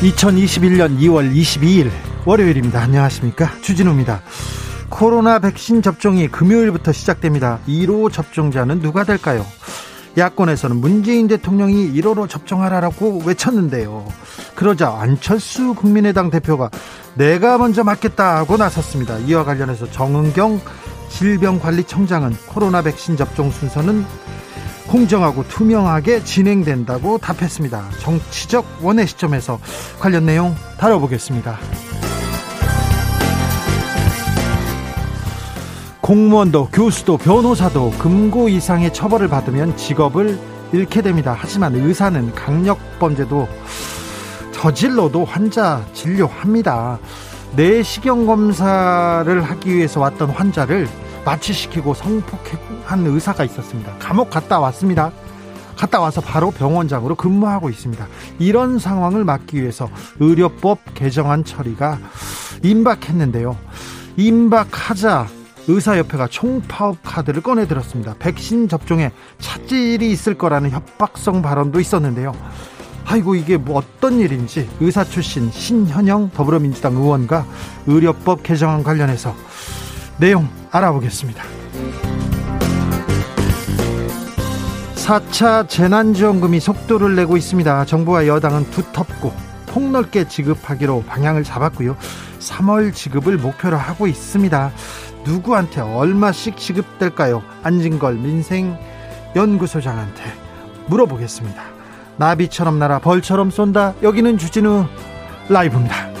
2021년 2월 22일 월요일입니다. 안녕하십니까? 주진우입니다. 코로나 백신 접종이 금요일부터 시작됩니다. 1호 접종자는 누가 될까요? 야권에서는 문재인 대통령이 1호로 접종하라고 외쳤는데요. 그러자 안철수 국민의당 대표가 내가 먼저 맞겠다고 나섰습니다. 이와 관련해서 정은경 질병관리청장은 코로나 백신 접종 순서는 공정하고 투명하게 진행된다고 답했습니다. 정치적 원의 시점에서 관련 내용 다뤄보겠습니다. 공무원도 교수도 변호사도 금고 이상의 처벌을 받으면 직업을 잃게 됩니다. 하지만 의사는 강력 범죄도 저질러도 환자 진료합니다. 내시경 검사를 하기 위해서 왔던 환자를 마취시키고 성폭행한 의사가 있었습니다. 감옥 갔다 왔습니다. 갔다 와서 바로 병원장으로 근무하고 있습니다. 이런 상황을 막기 위해서 의료법 개정안 처리가 임박했는데요. 임박하자 의사협회가 총파업 카드를 꺼내 들었습니다. 백신 접종에 차질이 있을 거라는 협박성 발언도 있었는데요. 아이고 이게 뭐 어떤 일인지 의사 출신 신현영 더불어민주당 의원과 의료법 개정안 관련해서 내용 알아보겠습니다. 4차 재난지원금이 속도를 내고 있습니다. 정부와 여당은 두텁고 폭넓게 지급하기로 방향을 잡았고요. 3월 지급을 목표로 하고 있습니다. 누구한테 얼마씩 지급될까요? 안진걸 민생연구소장한테 물어보겠습니다. 나비처럼 날아 벌처럼 쏜다. 여기는 주진우 라이브입니다.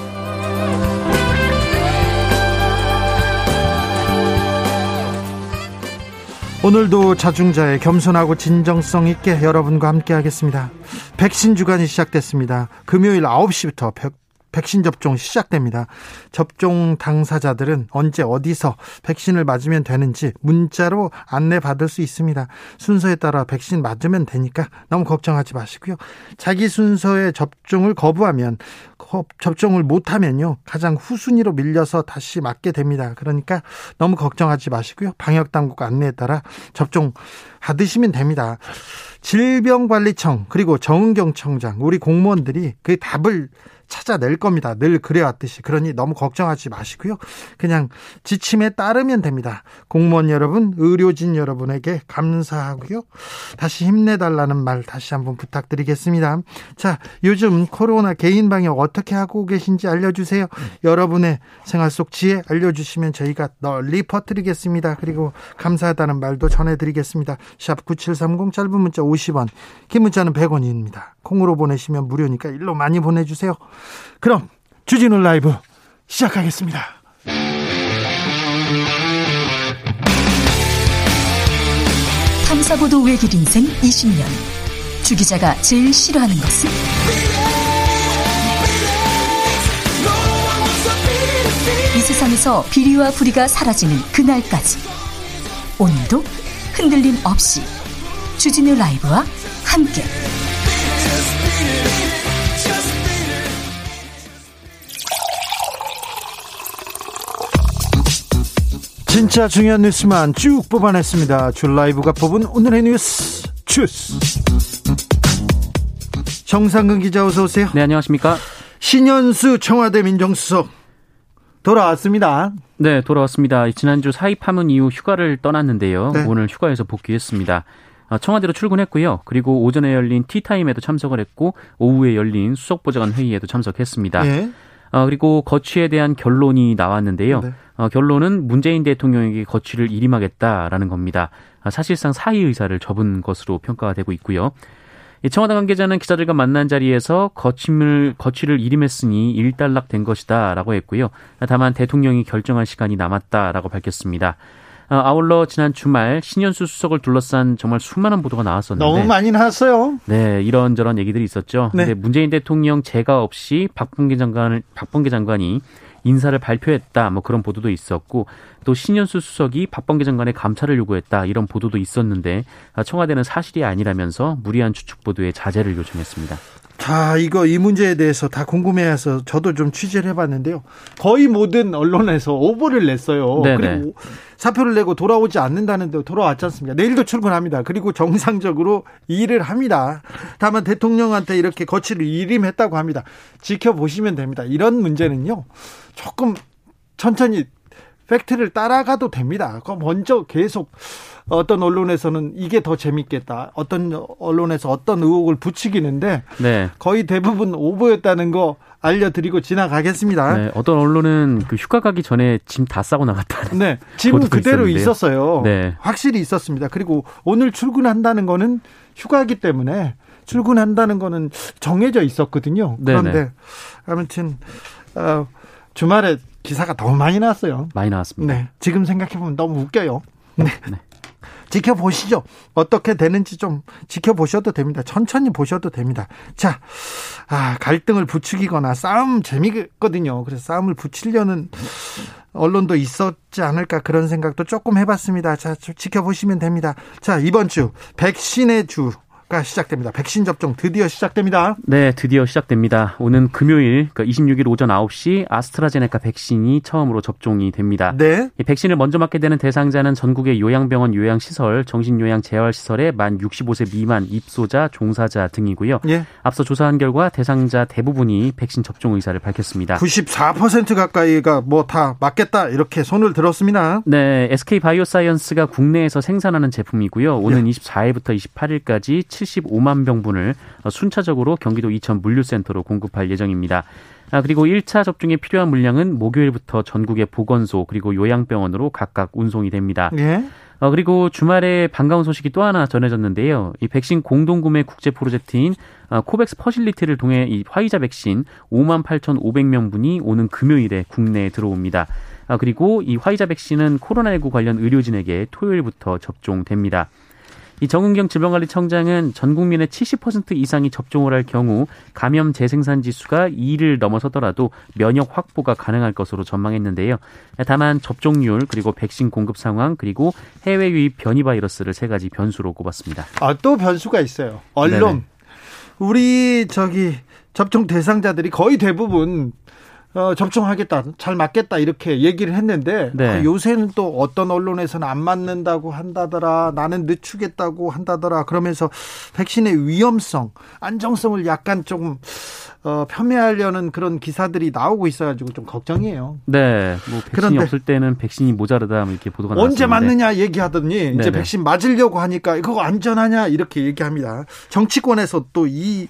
오늘도 자중자의 겸손하고 진정성 있게 여러분과 함께 하겠습니다. 백신 주간이 시작됐습니다. 금요일 9시부터 백신 접종 시작됩니다. 접종 당사자들은 언제 어디서 백신을 맞으면 되는지 문자로 안내 받을 수 있습니다. 순서에 따라 백신 맞으면 되니까 너무 걱정하지 마시고요. 자기 순서에 접종을 거부하면 접종을 못하면요 가장 후순위로 밀려서 다시 맞게 됩니다. 그러니까 너무 걱정하지 마시고요. 방역 당국 안내에 따라 접종 받으시면 됩니다. 질병관리청 그리고 정은경 청장 우리 공무원들이 그 답을 찾아낼 겁니다. 늘 그래왔듯이. 그러니 너무 걱정하지 마시고요. 그냥 지침에 따르면 됩니다. 공무원 여러분, 의료진 여러분에게 감사하고요. 다시 힘내달라는 말 다시 한번 부탁드리겠습니다. 자, 요즘 코로나 개인 방역 어떻게 하고 계신지 알려주세요. 여러분의 생활 속 지혜 알려주시면 저희가 널리 퍼뜨리겠습니다. 그리고 감사하다는 말도 전해드리겠습니다. 샵 9730 짧은 문자 50원, 긴 문자는 100원입니다. 콩으로 보내시면 무료니까 일로 많이 보내주세요. 그럼 주진우 라이브 시작하겠습니다. 탐사보도 외길 인생 20년. 주 기자가 제일 싫어하는 것은? 이 세상에서 비리와 부리가 사라지는 그날까지. 오늘도 흔들림 없이 주진우 라이브와 함께. 진짜 중요한 뉴스만 쭉 뽑아냈습니다. 줄 라이브가 뽑은 오늘의 뉴스 주스. 정상근 기자 어서 오세요. 네, 안녕하십니까? 신현수 청와대 민정수석 돌아왔습니다. 네, 돌아왔습니다. 지난주 사입 파문 이후 휴가를 떠났는데요. 네. 오늘 휴가에서 복귀했습니다. 어, 청와대로 출근했고요. 그리고 오전에 열린 티타임에도 참석을 했고 오후에 열린 수석보좌관 회의에도 참석했습니다. 네. 어, 그리고 거취에 대한 결론이 나왔는데요. 네. 어, 결론은 문재인 대통령에게 거취를 일임하겠다라는 겁니다. 아, 사실상 사의 의사를 접은 것으로 평가가 되고 있고요. 청와대 관계자는 기자들과 만난 자리에서 거취를 거취를 일임했으니 일단락된 것이다라고 했고요. 다만 대통령이 결정할 시간이 남았다라고 밝혔습니다. 어, 아울러 지난 주말 신현수 수석을 둘러싼 정말 수많은 보도가 나왔었는데 너무 많이 나왔어요. 네, 이런저런 얘기들이 있었죠. 네. 근데 문재인 대통령 제가 없이 박범계 장관을 박범계 장관이 인사를 발표했다 뭐 그런 보도도 있었고 또 신현수 수석이 박범계 장관의 감찰을 요구했다 이런 보도도 있었는데 청와대는 사실이 아니라면서 무리한 추측 보도에 자제를 요청했습니다. 자, 이거 이 문제에 대해서 다 궁금해해서 저도 좀 취재를 해봤는데요. 거의 모든 언론에서 오보를 냈어요. 네네. 그리고 사표를 내고 돌아오지 않는다는데 돌아왔지 않습니까? 내일도 출근합니다. 그리고 정상적으로 일을 합니다. 다만 대통령한테 이렇게 거취를 일임했다고 합니다. 지켜보시면 됩니다. 이런 문제는요. 조금 천천히 팩트를 따라가도 됩니다. 그럼 먼저 계속 어떤 언론에서는 이게 더 재밌겠다. 어떤 언론에서 어떤 의혹을 붙이기는데 네. 거의 대부분 오보였다는 거 알려드리고 지나가겠습니다. 네, 어떤 언론은 그 휴가 가기 전에 짐 다 싸고 나갔다. 네, 짐 그대로 있었는데요. 있었어요. 네. 확실히 있었습니다. 그리고 오늘 출근한다는 거는 휴가기 때문에 출근한다는 거는 정해져 있었거든요. 그런데 네네. 아무튼 어, 주말에 기사가 너무 많이 나왔어요. 많이 나왔습니다. 네. 지금 생각해보면 너무 웃겨요. 네. 네. 지켜보시죠. 어떻게 되는지 좀 지켜보셔도 됩니다. 천천히 보셔도 됩니다. 자, 아, 갈등을 부추기거나 싸움 재미거든요. 그래서 싸움을 붙이려는 언론도 있었지 않을까 그런 생각도 조금 해봤습니다. 자, 지켜보시면 됩니다. 자, 이번 주 백신의 주 가 시작됩니다. 백신 접종 드디어 시작됩니다. 네, 드디어 시작됩니다. 오는 금요일 그러니까 26일 오전 9시 아스트라제네카 백신이 처음으로 접종이 됩니다. 네. 이 백신을 먼저 맞게 되는 대상자는 전국의 요양병원 요양시설, 정신요양 재활시설의 만 65세 미만 입소자, 종사자 등이고요. 예. 앞서 조사한 결과 대상자 대부분이 백신 접종 의사를 밝혔습니다. 94% 가까이가 뭐 다 맞겠다 이렇게 손을 들었습니다. 네, SK 바이오사이언스가 국내에서 생산하는 제품이고요. 오는 예. 24일부터 28일까지 75만 병분을 순차적으로 경기도 이천 물류센터로 공급할 예정입니다. 아, 그리고 1차 접종에 필요한 물량은 목요일부터 전국의 보건소 그리고 요양병원으로 각각 운송이 됩니다. 예? 어, 그리고 주말에 반가운 소식이 또 하나 전해졌는데요. 이 백신 공동구매 국제 프로젝트인 어, COVAX Facility를 통해 이 화이자 백신 5만 8,500명분이 오는 금요일에 국내에 들어옵니다. 아, 그리고 이 화이자 백신은 코로나19 관련 의료진에게 토요일부터 접종됩니다. 이 정은경 질병관리청장은 전 국민의 70% 이상이 접종을 할 경우 감염 재생산 지수가 2를 넘어서더라도 면역 확보가 가능할 것으로 전망했는데요. 다만 접종률 그리고 백신 공급 상황 그리고 해외 유입 변이 바이러스를 세 가지 변수로 꼽았습니다. 아, 또 변수가 있어요. 언론. 네네. 우리 저기 접종 대상자들이 거의 대부분 어, 접종하겠다, 잘 맞겠다 이렇게 얘기를 했는데 네. 아, 요새는 또 어떤 언론에서는 안 맞는다고 한다더라, 나는 늦추겠다고 한다더라 그러면서 백신의 위험성, 안정성을 약간 좀 어, 폄훼하려는 그런 기사들이 나오고 있어가지고 좀 걱정이에요. 네, 뭐 백신이 그런데 없을 때는 백신이 모자르다 뭐 이렇게 보도가 언제 맞느냐 얘기하더니 네네. 이제 백신 맞으려고 하니까 그거 안전하냐 이렇게 얘기합니다. 정치권에서 또 이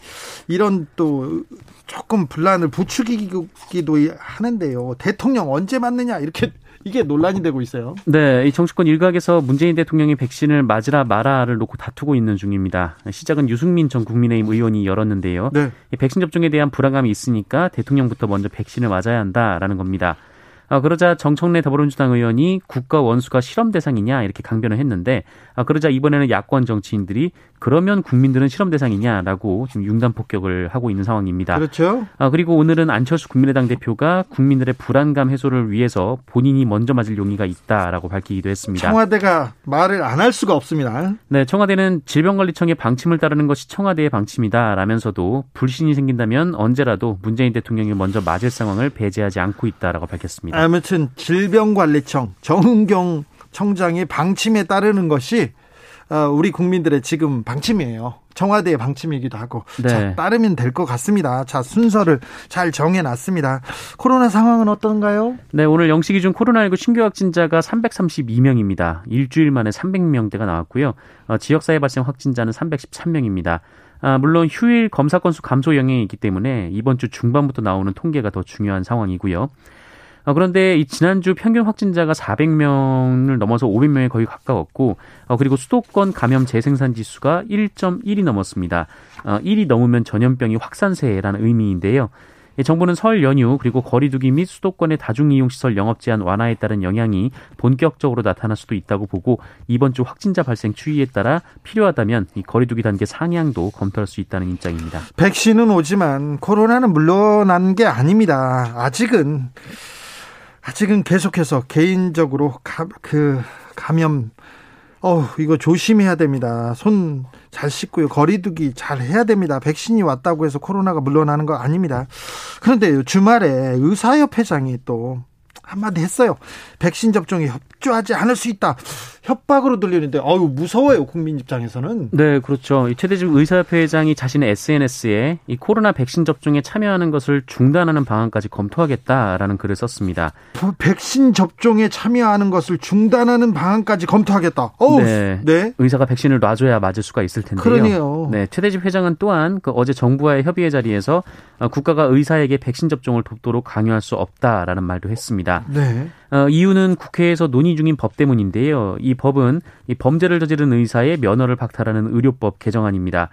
이런 또 조금 분란을 부추기기도 하는데요. 대통령 언제 맞느냐 이렇게 이게 논란이 되고 있어요. 네, 이 정치권 일각에서 문재인 대통령이 백신을 맞으라 마라를 놓고 다투고 있는 중입니다. 시작은 유승민 전 국민의힘 의원이 열었는데요. 네. 백신 접종에 대한 불안감이 있으니까 대통령부터 먼저 백신을 맞아야 한다라는 겁니다. 아, 그러자 정청래 더불어민주당 의원이 국가 원수가 실험 대상이냐 이렇게 강변을 했는데 아, 그러자 이번에는 야권 정치인들이 그러면 국민들은 실험 대상이냐라고 지금 융단 폭격을 하고 있는 상황입니다. 그렇죠. 아, 그리고 오늘은 안철수 국민의당 대표가 국민들의 불안감 해소를 위해서 본인이 먼저 맞을 용의가 있다라고 밝히기도 했습니다. 청와대가 말을 안 할 수가 없습니다. 네, 청와대는 질병관리청의 방침을 따르는 것이 청와대의 방침이다라면서도 불신이 생긴다면 언제라도 문재인 대통령이 먼저 맞을 상황을 배제하지 않고 있다라고 밝혔습니다. 아무튼 질병관리청 정은경 청장의 방침에 따르는 것이 어, 우리 국민들의 지금 방침이에요. 청와대의 방침이기도 하고 네. 자, 따르면 될 것 같습니다. 자 순서를 잘 정해놨습니다. 코로나 상황은 어떤가요? 네 오늘 영시 기준 코로나19 신규 확진자가 332명입니다. 일주일 만에 300명대가 나왔고요. 어, 지역사회 발생 확진자는 313명입니다. 아, 물론 휴일 검사 건수 감소 영향이 있기 때문에 이번 주 중반부터 나오는 통계가 더 중요한 상황이고요. 어, 그런데 이 지난주 평균 확진자가 400명을 넘어서 500명에 거의 가까웠고, 어, 그리고 수도권 감염 재생산 지수가 1.1이 넘었습니다. 어, 1이 넘으면 전염병이 확산세라는 의미인데요. 정부는 설 연휴 그리고 거리두기 및 수도권의 다중이용시설 영업 제한 완화에 따른 영향이 본격적으로 나타날 수도 있다고 보고 이번 주 확진자 발생 추이에 따라 필요하다면 이 거리두기 단계 상향도 검토할 수 있다는 입장입니다. 백신은 오지만 코로나는 물러난 게 아닙니다. 아직은 아직은 계속해서 개인적으로 가, 그 감염 어 이거 조심해야 됩니다. 손 잘 씻고요. 거리두기 잘 해야 됩니다. 백신이 왔다고 해서 코로나가 물러나는 거 아닙니다. 그런데 주말에 의사협회장이 또 한마디 했어요. 백신 접종에 협조하지 않을 수 있다. 협박으로 들리는데 아유 무서워요 국민 입장에서는. 네, 그렇죠. 최대중 의사협회장이 자신의 SNS에 이 코로나 백신 접종에 참여하는 것을 중단하는 방안까지 검토하겠다라는 글을 썼습니다. 백신 접종에 참여하는 것을 중단하는 방안까지 검토하겠다. 어우, 네. 네. 의사가 백신을 놔줘야 맞을 수가 있을 텐데요. 그러네요. 네, 최대집 회장은 또한 그 어제 정부와의 협의회 자리에서 국가가 의사에게 백신 접종을 돕도록 강요할 수 없다라는 말도 했습니다. 네. 어, 이유는 국회에서 논의 중인 법 때문인데요. 이 법은 이 범죄를 저지른 의사의 면허를 박탈하는 의료법 개정안입니다.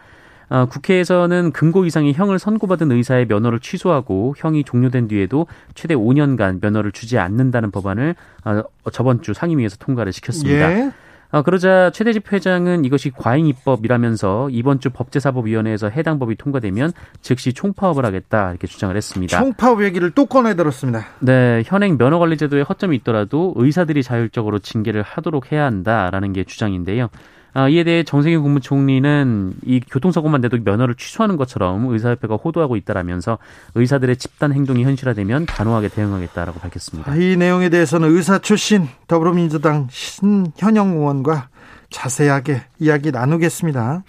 어, 국회에서는 금고 이상의 형을 선고받은 의사의 면허를 취소하고 형이 종료된 뒤에도 최대 5년간 면허를 주지 않는다는 법안을 어, 저번 주 상임위에서 통과를 시켰습니다. 예. 아, 그러자 최대집 회장은 이것이 과잉 입법이라면서 이번 주 법제사법위원회에서 해당 법이 통과되면 즉시 총파업을 하겠다 이렇게 주장을 했습니다. 총파업 얘기를 또 꺼내들었습니다. 네, 현행 면허관리제도에 허점이 있더라도 의사들이 자율적으로 징계를 하도록 해야 한다라는 게 주장인데요. 아, 이에 대해 정세균 국무총리는 이 교통사고만 내도 면허를 취소하는 것처럼 의사협회가 호도하고 있다라면서 의사들의 집단 행동이 현실화되면 단호하게 대응하겠다라고 밝혔습니다. 이 내용에 대해서는 의사 출신 더불어민주당 신현영 의원과 자세하게 이야기 나누겠습니다.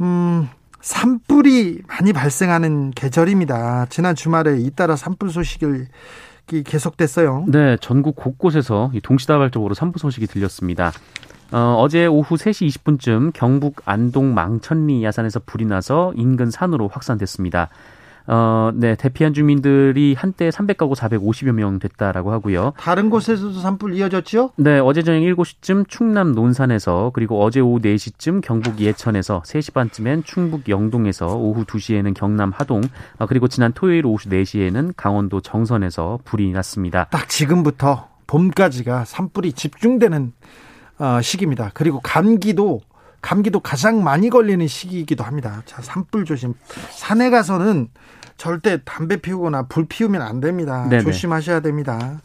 음, 산불이 많이 발생하는 계절입니다. 지난 주말에 잇따라 산불 소식을 계속됐어요. 네, 전국 곳곳에서 동시다발적으로 산불 소식이 들렸습니다. 어, 어제 오후 3시 20분쯤 경북 안동 망천리 야산에서 불이 나서 인근 산으로 확산됐습니다. 어, 네, 대피한 주민들이 한때 300가구 450여 명 됐다라고 하고요. 다른 곳에서도 산불 이어졌죠? 네, 어제 저녁 7시쯤 충남 논산에서 그리고 어제 오후 4시쯤 경북 예천에서 3시 반쯤엔 충북 영동에서 오후 2시에는 경남 하동 아, 그리고 지난 토요일 오후 4시에는 강원도 정선에서 불이 났습니다. 딱 지금부터 봄까지가 산불이 집중되는 어, 시기입니다. 그리고 감기도 감기도 가장 많이 걸리는 시기이기도 합니다. 자, 산불 조심. 산에 가서는 절대 담배 피우거나 불 피우면 안 됩니다. 네네. 조심하셔야 됩니다.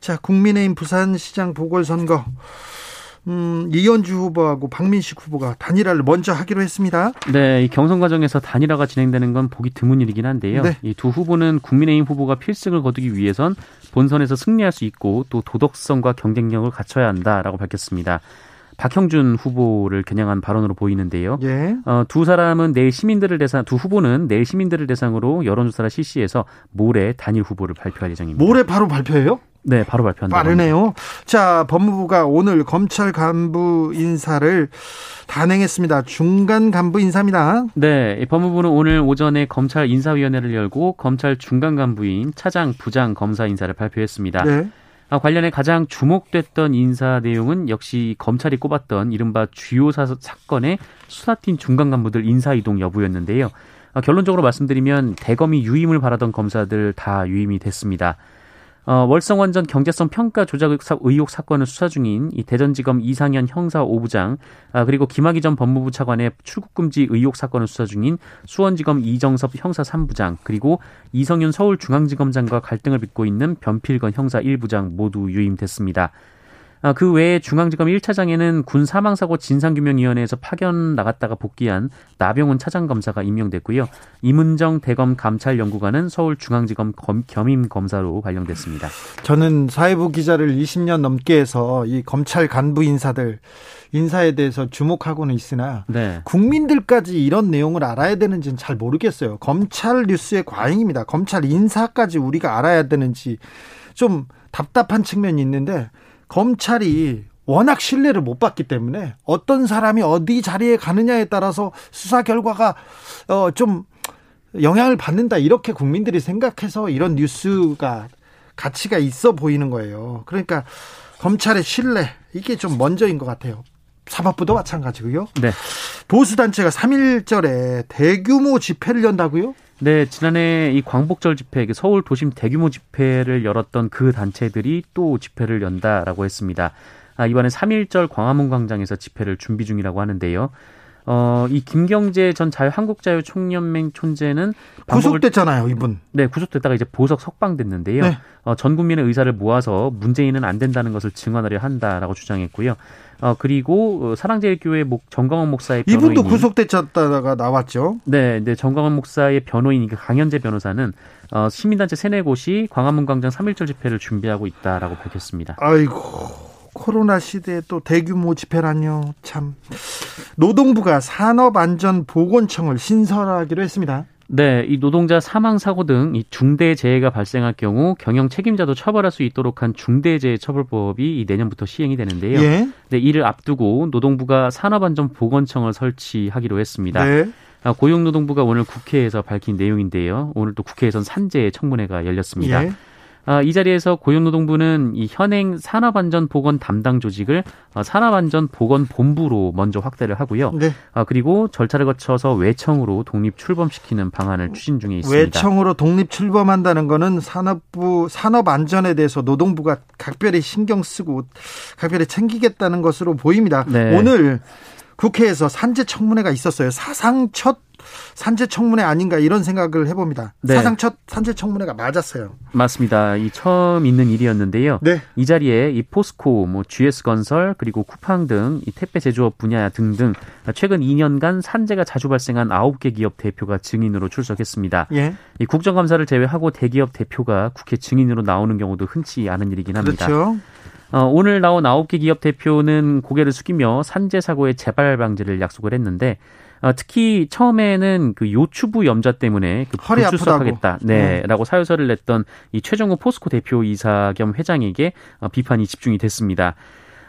자, 국민의힘 부산시장 보궐선거. 음, 이현주 후보하고 박민식 후보가 단일화를 먼저 하기로 했습니다. 네, 이 경선 과정에서 단일화가 진행되는 건 보기 드문 일이긴 한데요. 네. 이두 후보는 국민의힘 후보가 필승을 거두기 위해선 본선에서 승리할 수 있고 또 도덕성과 경쟁력을 갖춰야 한다라고 밝혔습니다. 박형준 후보를 겨냥한 발언으로 보이는데요. 예. 어, 두 사람은 내일 시민들을 대상, 두 후보는 내일 시민들을 대상으로 여론조사를 실시해서 모레 단일 후보를 발표할 예정입니다. 모레 바로 발표해요? 네, 바로 발표한다. 빠르네요. 자, 법무부가 오늘 검찰 간부 인사를 단행했습니다. 중간 간부 인사입니다. 네, 법무부는 오늘 오전에 검찰 인사위원회를 열고 검찰 중간 간부인 차장, 부장 검사 인사를 발표했습니다. 네. 아, 관련해 가장 주목됐던 인사 내용은 역시 검찰이 꼽았던 이른바 주요 사, 사건의 수사팀 중간 간부들 인사 이동 여부였는데요. 아, 결론적으로 말씀드리면 대검이 유임을 바라던 검사들 다 유임이 됐습니다. 어, 월성원전 경제성 평가 조작 의혹 사건을 수사 중인 이 대전지검 이상현 형사 5부장 아, 그리고 김학의 전 법무부 차관의 출국 금지 의혹 사건을 수사 중인 수원지검 이정섭 형사 3부장 그리고 이성윤 서울중앙지검장과 갈등을 빚고 있는 변필건 형사 1부장 모두 유임됐습니다. 아, 그 외에 중앙지검 1차장에는 군 사망사고 진상규명위원회에서 파견 나갔다가 복귀한 나병훈 차장검사가 임명됐고요. 이문정 대검 감찰연구관은 서울중앙지검 겸임검사로 발령됐습니다. 저는 사회부 기자를 20년 넘게 해서 이 검찰 간부 인사들 인사에 대해서 주목하고는 있으나 네. 국민들까지 이런 내용을 알아야 되는지는 잘 모르겠어요. 검찰 뉴스의 과잉입니다. 검찰 인사까지 우리가 알아야 되는지 좀 답답한 측면이 있는데 검찰이 워낙 신뢰를 못 받기 때문에 어떤 사람이 어디 자리에 가느냐에 따라서 수사 결과가 어 좀 영향을 받는다 이렇게 국민들이 생각해서 이런 뉴스가 가치가 있어 보이는 거예요. 그러니까 검찰의 신뢰 이게 좀 먼저인 것 같아요. 사법부도 마찬가지고요. 네. 보수 단체가 3일절에 대규모 집회를 연다고요? 네, 지난해 이 광복절 집회, 그 서울 도심 대규모 집회를 열었던 그 단체들이 또 집회를 연다라고 했습니다. 아, 이번에 3.1절 광화문 광장에서 집회를 준비 중이라고 하는데요. 어, 이 김경재 전 자유 한국자유 총연맹 촌재는 구속됐잖아요, 이분. 네, 구속됐다가 이제 보석 석방됐는데요. 네. 어, 전 국민의 의사를 모아서 문재인은 안 된다는 것을 증언하려 한다라고 주장했고요. 어, 그리고 어, 사랑제일교회 목 정광훈 목사의 변호인 이분도 구속됐다가 나왔죠. 네, 네, 정광훈 목사의 변호인 강현재 변호사는 어, 시민단체 세네 곳이 광화문 광장 3.1절 집회를 준비하고 있다라고 밝혔습니다. 아이고. 코로나 시대에 또 대규모 집회란요. 참. 노동부가 산업안전보건청을 신설하기로 했습니다. 네, 이 노동자 사망 사고 등 이 중대 재해가 발생할 경우 경영 책임자도 처벌할 수 있도록 한 중대재해 처벌법이 내년부터 시행이 되는데요. 예. 네, 이를 앞두고 노동부가 산업안전보건청을 설치하기로 했습니다. 네. 아, 고용노동부가 오늘 국회에서 밝힌 내용인데요. 오늘 또 국회에선 산재 청문회가 열렸습니다. 예. 아, 이 자리에서 고용노동부는 이 현행 산업안전보건 담당 조직을 어, 산업안전보건본부로 먼저 확대를 하고요. 네. 아, 그리고 절차를 거쳐서 외청으로 독립 출범시키는 방안을 추진 중에 있습니다. 외청으로 독립 출범한다는 거는 산업부 산업안전에 대해서 노동부가 각별히 신경 쓰고 각별히 챙기겠다는 것으로 보입니다. 네. 오늘 국회에서 산재 청문회가 있었어요. 사상 첫 산재 청문회 아닌가 이런 생각을 해봅니다. 네. 사상 첫 산재 청문회가 맞았어요. 맞습니다. 이 처음 있는 일이었는데요. 네. 이 자리에 이 포스코, 뭐 GS 건설 그리고 쿠팡 등 이 택배 제조업 분야 등등 최근 2년간 산재가 자주 발생한 9개 기업 대표가 증인으로 출석했습니다. 예. 이 국정감사를 제외하고 대기업 대표가 국회 증인으로 나오는 경우도 흔치 않은 일이긴 합니다. 그렇죠. 어, 오늘 나온 9개 기업 대표는 고개를 숙이며 산재 사고의 재발 방지를 약속을 했는데 어, 특히 처음에는 그 요추부 염좌 때문에 그 허리 불출석하겠다, 네라고 네. 사유서를 냈던 이 최정우 포스코 대표 이사 겸 회장에게 어, 비판이 집중이 됐습니다.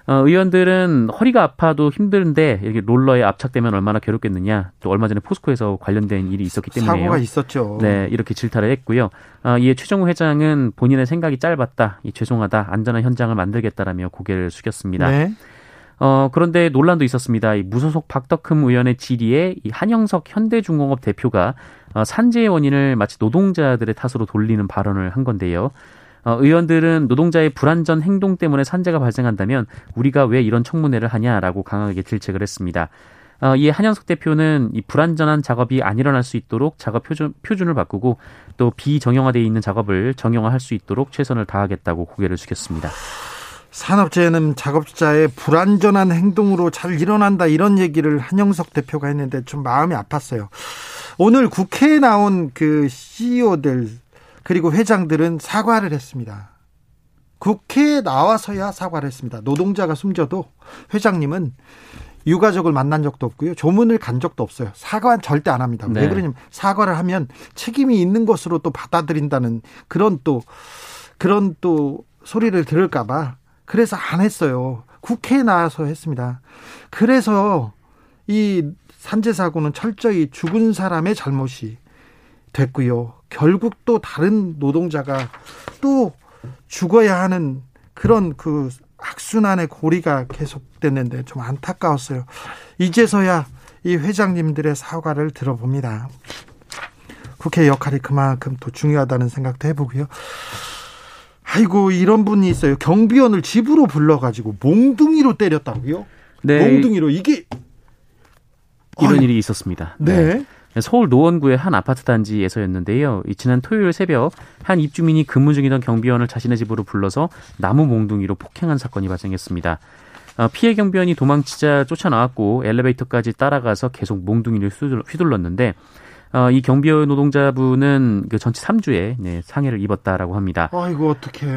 어, 의원들은 허리가 아파도 힘든데 이렇게 롤러에 압착되면 얼마나 괴롭겠느냐. 또 얼마 전에 포스코에서 관련된 일이 있었기 때문에 사고가 있었죠. 네, 이렇게 질타를 했고요. 어, 이에 최정우 회장은 본인의 생각이 짧았다. 이 죄송하다. 안전한 현장을 만들겠다라며 고개를 숙였습니다. 네. 어, 그런데 논란도 있었습니다. 이 무소속 박덕흠 의원의 질의에 이 한영석 현대중공업 대표가 어, 산재의 원인을 마치 노동자들의 탓으로 돌리는 발언을 한 건데요. 어, 의원들은 노동자의 불안전 행동 때문에 산재가 발생한다면 우리가 왜 이런 청문회를 하냐라고 강하게 질책을 했습니다. 어, 이에 한영석 대표는 이 불안전한 작업이 안 일어날 수 있도록 작업 표준, 표준을 바꾸고 또 비정형화되어 있는 작업을 정형화할 수 있도록 최선을 다하겠다고 고개를 숙였습니다. 산업재해는 작업자의 불안전한 행동으로 잘 일어난다 이런 얘기를 한영석 대표가 했는데 좀 마음이 아팠어요. 오늘 국회에 나온 그 CEO들 그리고 회장들은 사과를 했습니다. 국회에 나와서야 사과를 했습니다. 노동자가 숨져도 회장님은 유가족을 만난 적도 없고요. 조문을 간 적도 없어요. 사과는 절대 안 합니다. 네. 왜 그러냐면 사과를 하면 책임이 있는 것으로 또 받아들인다는 그런 또 그런 또 소리를 들을까봐 그래서 안 했어요. 국회에 나와서 했습니다. 그래서 이 산재 사고는 철저히 죽은 사람의 잘못이 됐고요. 결국 또 다른 노동자가 또 죽어야 하는 그런 그 악순환의 고리가 계속됐는데 좀 안타까웠어요. 이제서야 이 회장님들의 사과를 들어봅니다. 국회 역할이 그만큼 또 중요하다는 생각도 해보고요. 아이고 이런 분이 있어요. 경비원을 집으로 불러가지고 몽둥이로 때렸다고요? 네. 몽둥이로 이게 이런 아유. 일이 있었습니다. 네. 네. 서울 노원구의 한 아파트 단지에서였는데요. 지난 토요일 새벽 한 입주민이 근무 중이던 경비원을 자신의 집으로 불러서 나무 몽둥이로 폭행한 사건이 발생했습니다. 어, 피해 경비원이 도망치자 쫓아나왔고 엘리베이터까지 따라가서 계속 몽둥이를 휘둘렀는데 어, 이 경비원 노동자분은 그 전치 3주에 네, 상해를 입었다라고 합니다. 아이고 어떻게?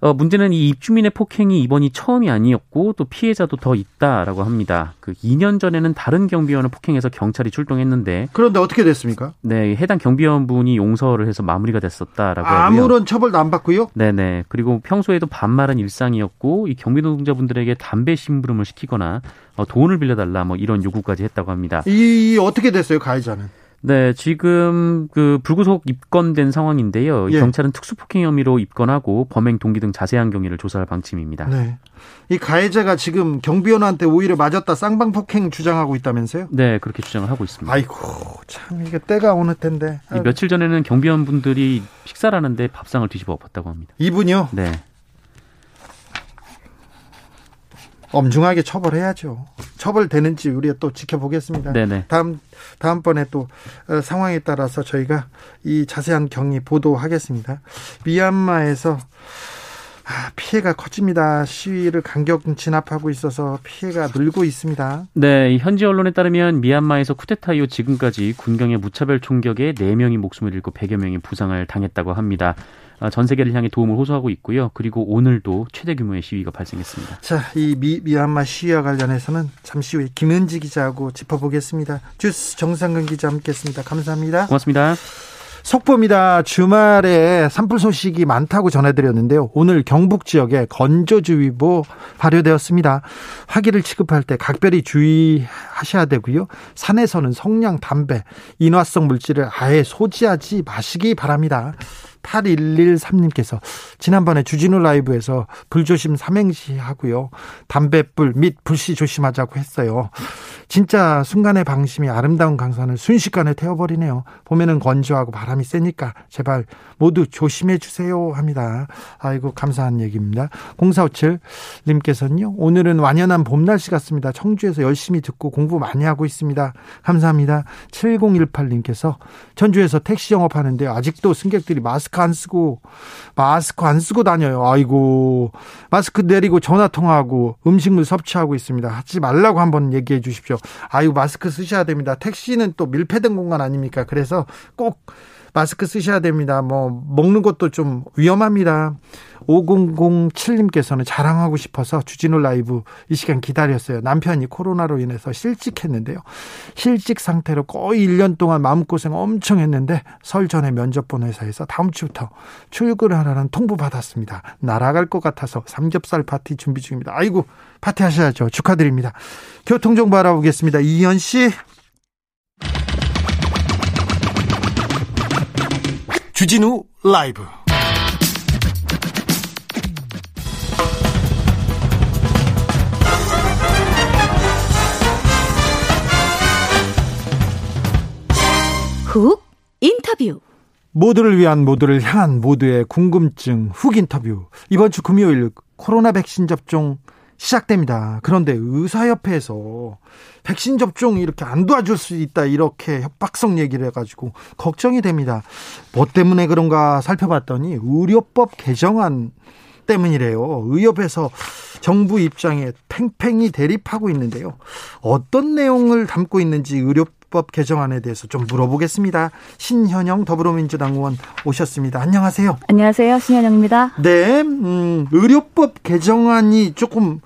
어, 문제는 이 입주민의 폭행이 이번이 처음이 아니었고 또 피해자도 더 있다라고 합니다. 그 2년 전에는 다른 경비원을 폭행해서 경찰이 출동했는데 그런데 어떻게 됐습니까? 네, 해당 경비원분이 용서를 해서 마무리가 됐었다라고 하고요. 아무런 처벌도 안 받고요? 네 네. 그리고 평소에도 반말은 일상이었고 이 경비 노동자분들에게 담배 심부름을 시키거나 어, 돈을 빌려달라 뭐 이런 요구까지 했다고 합니다. 이 어떻게 됐어요 가해자는? 네, 지금 그 불구속 입건된 상황인데요. 예. 경찰은 특수폭행 혐의로 입건하고 범행 동기 등 자세한 경위를 조사할 방침입니다. 네. 이 가해자가 지금 경비원한테 오히려 맞았다 쌍방폭행 주장하고 있다면서요? 네, 그렇게 주장을 하고 있습니다. 아이고, 참 이게 때가 어느 텐데. 며칠 전에는 경비원 분들이 식사를 하는데 밥상을 뒤집어 엎었다고 합니다. 이분요? 네. 엄중하게 처벌해야죠. 처벌되는지 우리가 또 지켜보겠습니다. 네네. 다음 다음번에 또 어, 상황에 따라서 저희가 이 자세한 경위 보도하겠습니다. 미얀마에서 아, 피해가 커집니다. 시위를 강경 진압하고 있어서 피해가 늘고 있습니다. 네, 현지 언론에 따르면 미얀마에서 쿠데타 이후 지금까지 군경의 무차별 총격에 4명이 목숨을 잃고 100여 명이 부상을 당했다고 합니다. 아, 전 세계를 향해 도움을 호소하고 있고요. 그리고 오늘도 최대 규모의 시위가 발생했습니다. 자, 이 미, 미얀마 시위와 관련해서는 잠시 후에 김은지 기자하고 짚어보겠습니다. 주스 정상근 기자 함께했습니다. 감사합니다. 고맙습니다. 속보입니다. 주말에 산불 소식이 많다고 전해드렸는데요. 오늘 경북 지역에 건조주의보 발효되었습니다. 화기를 취급할 때 각별히 주의하셔야 되고요. 산에서는 성냥, 담배, 인화성 물질을 아예 소지하지 마시기 바랍니다. 8113님께서 지난번에 주진우 라이브에서 불조심 삼행시 하고요. 담배불 및 불씨 조심하자고 했어요. 진짜 순간의 방심이 아름다운 강산을 순식간에 태워버리네요. 봄에는 건조하고 바람이 세니까 제발 모두 조심해 주세요 합니다. 아이고 감사한 얘기입니다. 0457님께서는요. 오늘은 완연한 봄 날씨 같습니다. 청주에서 열심히 듣고 공부 많이 하고 있습니다. 감사합니다. 7018님께서 전주에서 택시 영업하는데 아직도 승객들이 마스크 안 쓰고 마스크 안 쓰고 다녀요. 아이고 마스크 내리고 전화 통화하고 음식물 섭취하고 있습니다. 하지 말라고 한번 얘기해 주십시오. 아유 마스크 쓰셔야 됩니다. 택시는 또 밀폐된 공간 아닙니까? 그래서 꼭 마스크 쓰셔야 됩니다. 뭐 먹는 것도 좀 위험합니다. 5007님께서는 자랑하고 싶어서 주진우 라이브 이 시간 기다렸어요. 남편이 코로나로 인해서 실직했는데요. 실직 상태로 거의 1년 동안 마음고생 엄청 했는데 설 전에 면접 본 회사에서 다음 주부터 출근하라는 통보 받았습니다. 날아갈 것 같아서 삼겹살 파티 준비 중입니다. 아이고 파티 하셔야죠. 축하드립니다. 교통정보 알아보겠습니다. 이현 씨. 주진우 라이브. 훅 인터뷰. 모두를 위한 모두를 향한 모두의 궁금증 훅 인터뷰. 이번 주 금요일 코로나 백신 접종 시작됩니다. 그런데 의사협회에서 백신 접종 이렇게 안 도와줄 수 있다 이렇게 협박성 얘기를 해가지고 걱정이 됩니다. 뭐 때문에 그런가 살펴봤더니 의료법 개정안 때문이래요. 의협에서 정부 입장에 팽팽히 대립하고 있는데요. 어떤 내용을 담고 있는지 의료 법 개정안에 대해서 좀 물어보겠습니다. 신현영 더불어민주당 의원 오셨습니다. 안녕하세요. 안녕하세요. 신현영입니다. 네, 음, 의료법 개정안이 조금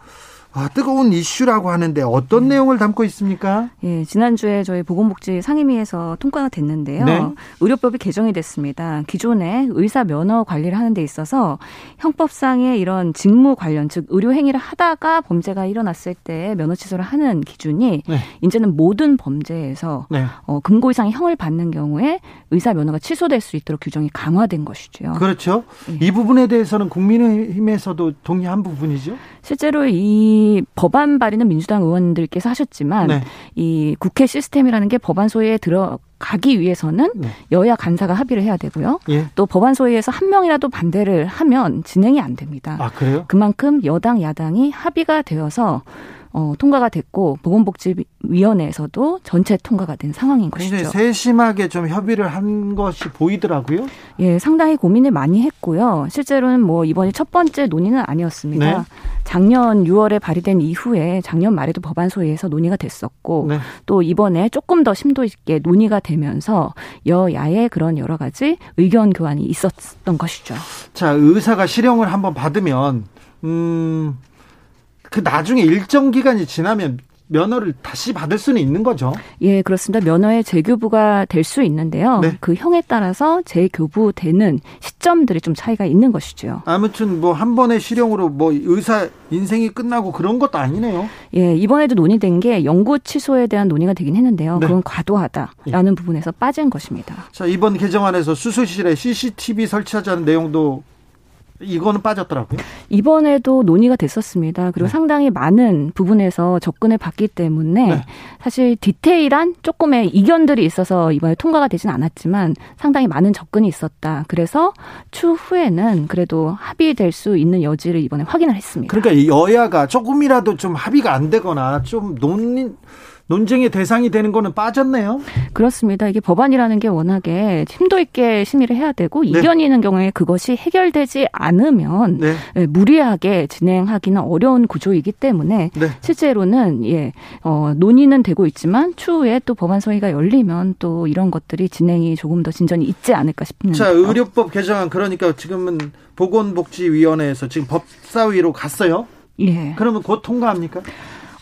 아, 뜨거운 이슈라고 하는데 어떤 음. 내용을 담고 있습니까? 예, 지난주에 저희 보건복지 상임위에서 통과가 됐는데요. 네. 의료법이 개정이 됐습니다. 기존에 의사 면허 관리를 하는 데 있어서 형법상의 이런 직무 관련 즉 의료 행위를 하다가 범죄가 일어났을 때 면허 취소를 하는 기준이 네. 이제는 모든 범죄에서 네. 어, 금고 이상의 형을 받는 경우에 의사 면허가 취소될 수 있도록 규정이 강화된 것이죠. 그렇죠. 예. 이 부분에 대해서는 국민의힘에서도 동의한 부분이죠. 실제로 이 법안 발의는 민주당 의원들께서 하셨지만 네. 이 국회 시스템이라는 게 법안 소위에 들어 가기 위해서는 네. 여야 간사가 합의를 해야 되고요. 예. 또 법안 소위에서 한 명이라도 반대를 하면 진행이 안 됩니다. 아, 그래요? 그만큼 여당 야당이 합의가 되어서 어, 통과가 됐고 보건복지위원회에서도 전체 통과가 된 상황인 것이죠. 세심하게 좀 협의를 한 것이 보이더라고요. 예, 상당히 고민을 많이 했고요. 실제로는 뭐 이번이 첫 번째 논의는 아니었습니다. 네. 작년 6월에 발의된 이후에 작년 말에도 법안 소위에서 논의가 됐었고 네. 또 이번에 조금 더 심도 있게 논의가 되면서 여야의 그런 여러 가지 의견 교환이 있었던 것이죠. 자, 의사가 실형을 한번 받으면 음. 그 나중에 일정 기간이 지나면 면허를 다시 받을 수는 있는 거죠. 예, 그렇습니다. 면허의 재교부가 될 수 있는데요. 네. 그 형에 따라서 재교부되는 시점들이 좀 차이가 있는 것이죠. 아무튼 뭐 한 번의 실형으로 뭐 의사 인생이 끝나고 그런 것도 아니네요. 예, 이번에도 논의된 게 영구 취소에 대한 논의가 되긴 했는데요. 네. 그건 과도하다라는 예. 부분에서 빠진 것입니다. 자, 이번 개정안에서 수술실에 CCTV 설치하자는 내용도 이거는 빠졌더라고요. 이번에도 논의가 됐었습니다. 그리고 네. 상당히 많은 부분에서 접근을 받기 때문에 네. 사실 디테일한 조금의 이견들이 있어서 이번에 통과가 되진 않았지만 상당히 많은 접근이 있었다. 그래서 추후에는 그래도 합의될 수 있는 여지를 이번에 확인을 했습니다. 그러니까 여야가 조금이라도 좀 합의가 안 되거나 좀 논의 논쟁의 대상이 되는 거는 빠졌네요. 그렇습니다. 이게 법안이라는 게 워낙에 심도 있게 심의를 해야 되고 네. 이견이 있는 경우에 그것이 해결되지 않으면 네. 예, 무리하게 진행하기는 어려운 구조이기 때문에 네. 실제로는 예, 어, 논의는 되고 있지만 추후에 또 법안 소위가 열리면 또 이런 것들이 진행이 조금 더 진전이 있지 않을까 싶습니다. 자, 의료법 개정안 그러니까 지금은 보건복지위원회에서 지금 법사위로 갔어요. 예. 그러면 곧 통과합니까?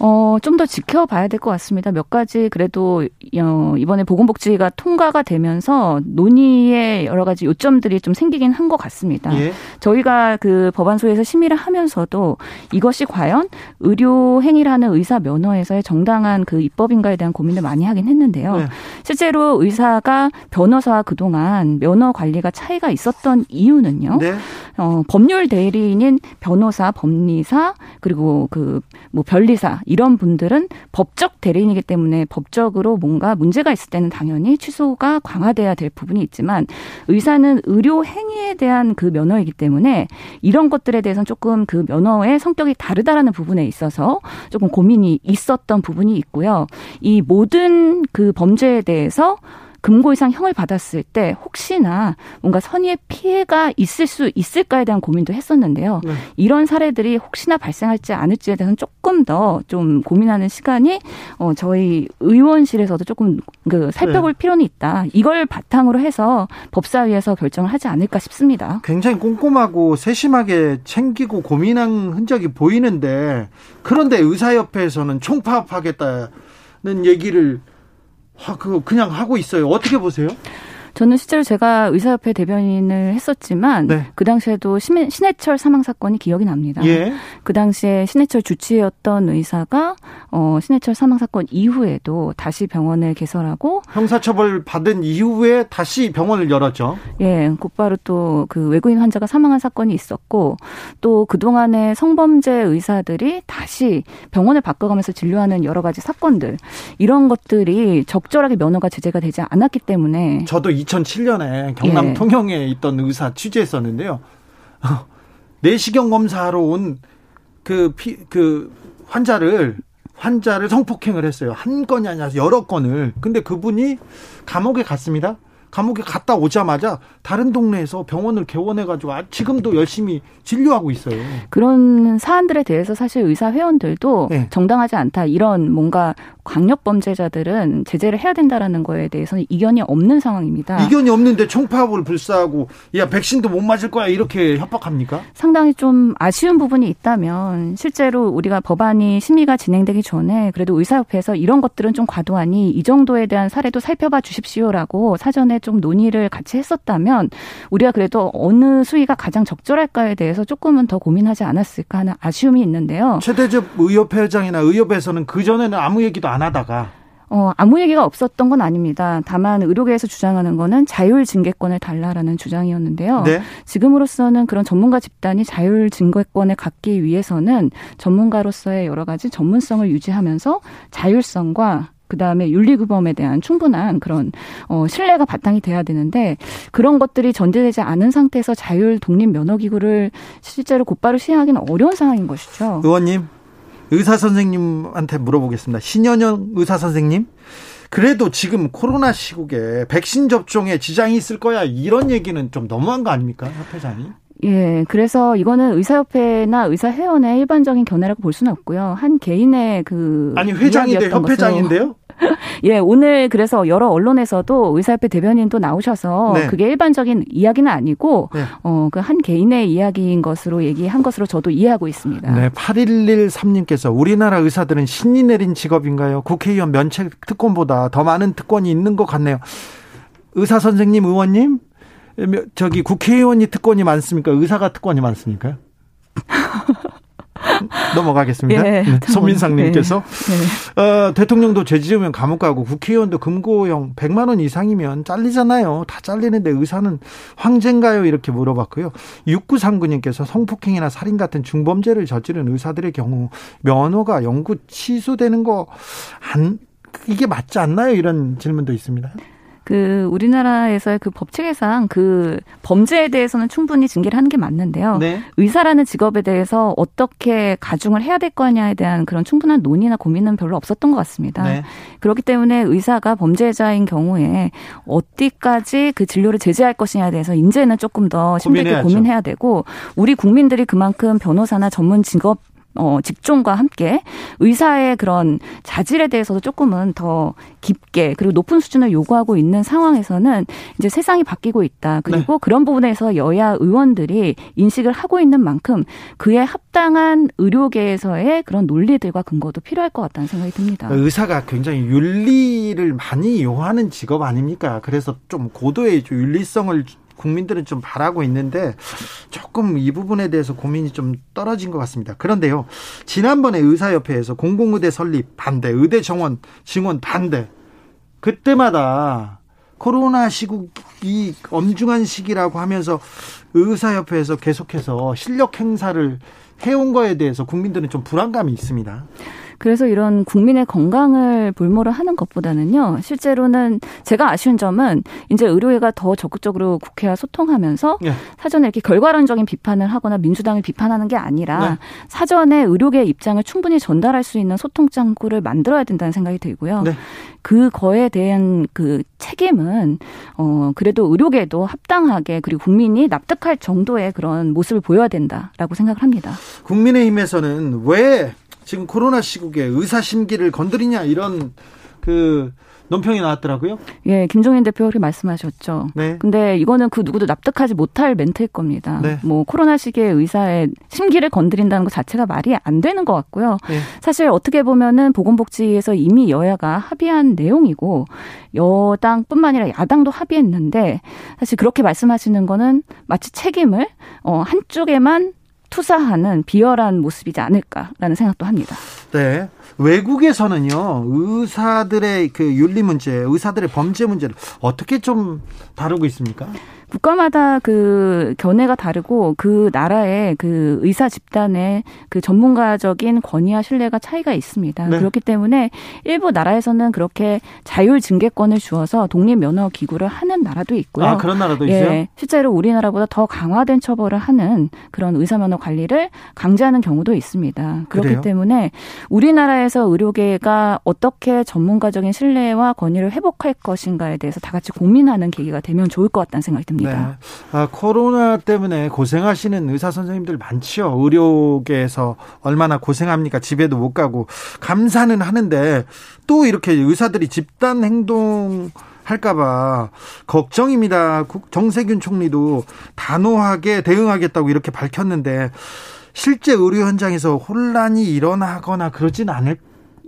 어, 좀 더 지켜봐야 될 것 같습니다. 몇 가지 그래도 어, 이번에 보건복지가 통과가 되면서 논의에 여러 가지 요점들이 좀 생기긴 한 것 같습니다. 예. 저희가 그 법안소에서 심의를 하면서도 이것이 과연 의료 행위라는 의사 면허에서의 정당한 그 입법인가에 대한 고민을 많이 하긴 했는데요. 네. 실제로 의사가 변호사와 그동안 면허 관리가 차이가 있었던 이유는요. 네. 어, 법률 대리인인 변호사, 법리사 그리고 그 뭐 변리사 이런 분들은 법적 대리인이기 때문에 법적으로 뭔가 문제가 있을 때는 당연히 취소가 강화돼야 될 부분이 있지만 의사는 의료 행위에 대한 그 면허이기 때문에 이런 것들에 대해서는 조금 그 면허의 성격이 다르다라는 부분에 있어서 조금 고민이 있었던 부분이 있고요. 이 모든 그 범죄에 대해서 금고 이상 형을 받았을 때 혹시나 뭔가 선의의 피해가 있을 수 있을까에 대한 고민도 했었는데요. 네. 이런 사례들이 혹시나 발생할지 않을지에 대해서는 조금 더 좀 고민하는 시간이 어 저희 의원실에서도 조금 그 살펴볼 네. 필요는 있다. 이걸 바탕으로 해서 법사위에서 결정을 하지 않을까 싶습니다. 굉장히 꼼꼼하고 세심하게 챙기고 고민한 흔적이 보이는데 그런데 의사협회에서는 총파업하겠다는 얘기를 그 그냥 하고 있어요. 어떻게 보세요? 저는 실제로 제가 의사협회 대변인을 했었지만 네. 그 당시에도 신해철 사망 사건이 기억이 납니다. 예. 그 당시에 신해철 주치였던 의사가 어 신해철 사망 사건 이후에도 다시 병원을 개설하고 형사처벌 받은 이후에 다시 병원을 열었죠. 예, 곧바로 또 그 외국인 환자가 사망한 사건이 있었고 또 그 동안에 성범죄 의사들이 다시 병원을 바꿔가면서 진료하는 여러 가지 사건들 이런 것들이 적절하게 면허가 제재가 되지 않았기 때문에 저도 2007년에 경남 예. 통영에 있던 의사 취재했었는데요. 내시경 검사하러 온그 피, 그 환자를 환자를 성폭행을 했어요. 한 건이 아니라 여러 건을. 근데 그분이 감옥에 갔습니다. 감옥에 갔다 오자마자 다른 동네에서 병원을 개원해가지고 아, 지금도 열심히 진료하고 있어요. 그런 사안들에 대해서 사실 의사 회원들도 네. 정당하지 않다 이런 뭔가 강력 범죄자들은 제재를 해야 된다라는 거에 대해서는 이견이 없는 상황입니다. 이견이 없는데 총파업을 불사하고 야 백신도 못 맞을 거야 이렇게 협박합니까? 상당히 좀 아쉬운 부분이 있다면 실제로 우리가 법안이 심의가 진행되기 전에 그래도 의사협회에서 이런 것들은 좀 과도하니 이 정도에 대한 사례도 살펴봐 주십시오라고 사전에 좀 논의를 같이 했었다면 우리가 그래도 어느 수위가 가장 적절할까에 대해서 조금은 더 고민하지 않았을까 하는 아쉬움이 있는데요. 최대접 의협회장이나 의협에서는 그 전에는 아무 얘기도 안 하다가 어, 아무 얘기가 없었던 건 아닙니다. 다만 의료계에서 주장하는 거는 자율 징계권을 달라라는 주장이었는데요. 네. 지금으로서는 그런 전문가 집단이 자율 징계권을 갖기 위해서는 전문가로서의 여러 가지 전문성을 유지하면서 자율성과 그 다음에 윤리규범에 대한 충분한 그런 어, 신뢰가 바탕이 돼야 되는데 그런 것들이 전제되지 않은 상태에서 자율 독립 면허 기구를 실제로 곧바로 시행하기는 어려운 상황인 것이죠. 의원님 의사 선생님한테 물어보겠습니다. 신현영 의사 선생님. 그래도 지금 코로나 시국에 백신 접종에 지장이 있을 거야 이런 얘기는 좀 너무한 거 아닙니까 협회장이? 예, 그래서 이거는 의사협회나 의사회원의 일반적인 견해라고 볼 수는 없고요. 한 개인의 그 아니 회장인데 협회장인데요? 예, 오늘 그래서 여러 언론에서도 의사협회 대변인도 나오셔서 네. 그게 일반적인 이야기는 아니고 네. 어, 그 한 개인의 이야기인 것으로 얘기한 것으로 저도 이해하고 있습니다. 네, 8113님께서 우리나라 의사들은 신이 내린 직업인가요? 국회의원 면책 특권보다 더 많은 특권이 있는 것 같네요. 의사 선생님, 의원님, 저기 국회의원이 특권이 많습니까? 의사가 특권이 많습니까? 넘어가겠습니다. 예, 네, 손민상님께서 네, 네. 어, 대통령도 죄 지으면 감옥 가고 국회의원도 금고형 100만 원 이상이면 잘리잖아요. 다 잘리는데 의사는 황제인가요? 이렇게 물어봤고요. 6939님께서 성폭행이나 살인 같은 중범죄를 저지른 의사들의 경우 면허가 영구 취소되는 거 안 이게 맞지 않나요? 이런 질문도 있습니다. 그 우리나라에서의 그 법체계상 그 범죄에 대해서는 충분히 징계를 하는 게 맞는데요. 네. 의사라는 직업에 대해서 어떻게 가중을 해야 될 거냐에 대한 그런 충분한 논의나 고민은 별로 없었던 것 같습니다. 네. 그렇기 때문에 의사가 범죄자인 경우에 어디까지 그 진료를 제재할 것이냐에 대해서 이제는 조금 더 심하게 고민해야 되고 우리 국민들이 그만큼 변호사나 전문 직업 어, 직종과 함께 의사의 그런 자질에 대해서도 조금은 더 깊게 그리고 높은 수준을 요구하고 있는 상황에서는 이제 세상이 바뀌고 있다. 그리고 네. 그런 부분에서 여야 의원들이 인식을 하고 있는 만큼 그에 합당한 의료계에서의 그런 논리들과 근거도 필요할 것 같다는 생각이 듭니다. 의사가 굉장히 윤리를 많이 요하는 직업 아닙니까? 그래서 좀 고도의 윤리성을 국민들은 좀 바라고 있는데 조금 이 부분에 대해서 고민이 좀 떨어진 것 같습니다. 그런데요, 지난번에 의사협회에서 공공의대 설립 반대, 의대 정원 증원 반대, 그때마다 코로나 시국이 엄중한 시기라고 하면서 의사협회에서 계속해서 실력 행사를 해온 거에 대해서 국민들은 좀 불안감이 있습니다. 그래서 이런 국민의 건강을 볼모로 하는 것보다는요, 실제로는 제가 아쉬운 점은 이제 의료회가 더 적극적으로 국회와 소통하면서 네. 사전에 이렇게 결과론적인 비판을 하거나 민주당을 비판하는 게 아니라 네. 사전에 의료계 입장을 충분히 전달할 수 있는 소통 창구를 만들어야 된다는 생각이 들고요. 네. 그 거에 대한 그 책임은 어 그래도 의료계도 합당하게 그리고 국민이 납득할 정도의 그런 모습을 보여야 된다라고 생각을 합니다. 국민의힘에서는 왜 지금 코로나 시국에 의사 심기를 건드리냐 이런 그 논평이 나왔더라고요. 예, 김종인 대표 그렇게 말씀하셨죠. 네. 근데 이거는 그 누구도 납득하지 못할 멘트일 겁니다. 네. 뭐 코로나 시기에 의사의 심기를 건드린다는 것 자체가 말이 안 되는 것 같고요. 네. 사실 어떻게 보면은 보건복지에서 이미 여야가 합의한 내용이고 여당뿐만 아니라 야당도 합의했는데 사실 그렇게 말씀하시는 거는 마치 책임을 어 한쪽에만 투사하는 비열한 모습이지 않을까라는 생각도 합니다. 네. 외국에서는요, 의사들의 그 윤리 문제, 의사들의 범죄 문제를 어떻게 좀 다루고 있습니까? 국가마다 그 견해가 다르고 그 나라의 그 의사 집단의 그 전문가적인 권위와 신뢰가 차이가 있습니다. 네. 그렇기 때문에 일부 나라에서는 그렇게 자율 징계권을 주어서 독립 면허 기구를 하는 나라도 있고요. 아, 그런 나라도 있어요? 예, 실제로 우리나라보다 더 강화된 처벌을 하는 그런 의사 면허 관리를 강제하는 경우도 있습니다. 그렇기 그래요? 때문에 우리나라에서 의료계가 어떻게 전문가적인 신뢰와 권위를 회복할 것인가에 대해서 다 같이 고민하는 계기가 되면 좋을 것 같다는 생각이 듭니다. 네. 아, 코로나 때문에 고생하시는 의사 선생님들 많지요. 의료계에서 얼마나 고생합니까? 집에도 못 가고 감사는 하는데 또 이렇게 의사들이 집단 행동 할까봐 걱정입니다. 정세균 총리도 단호하게 대응하겠다고 이렇게 밝혔는데 실제 의료 현장에서 혼란이 일어나거나 그러진 않을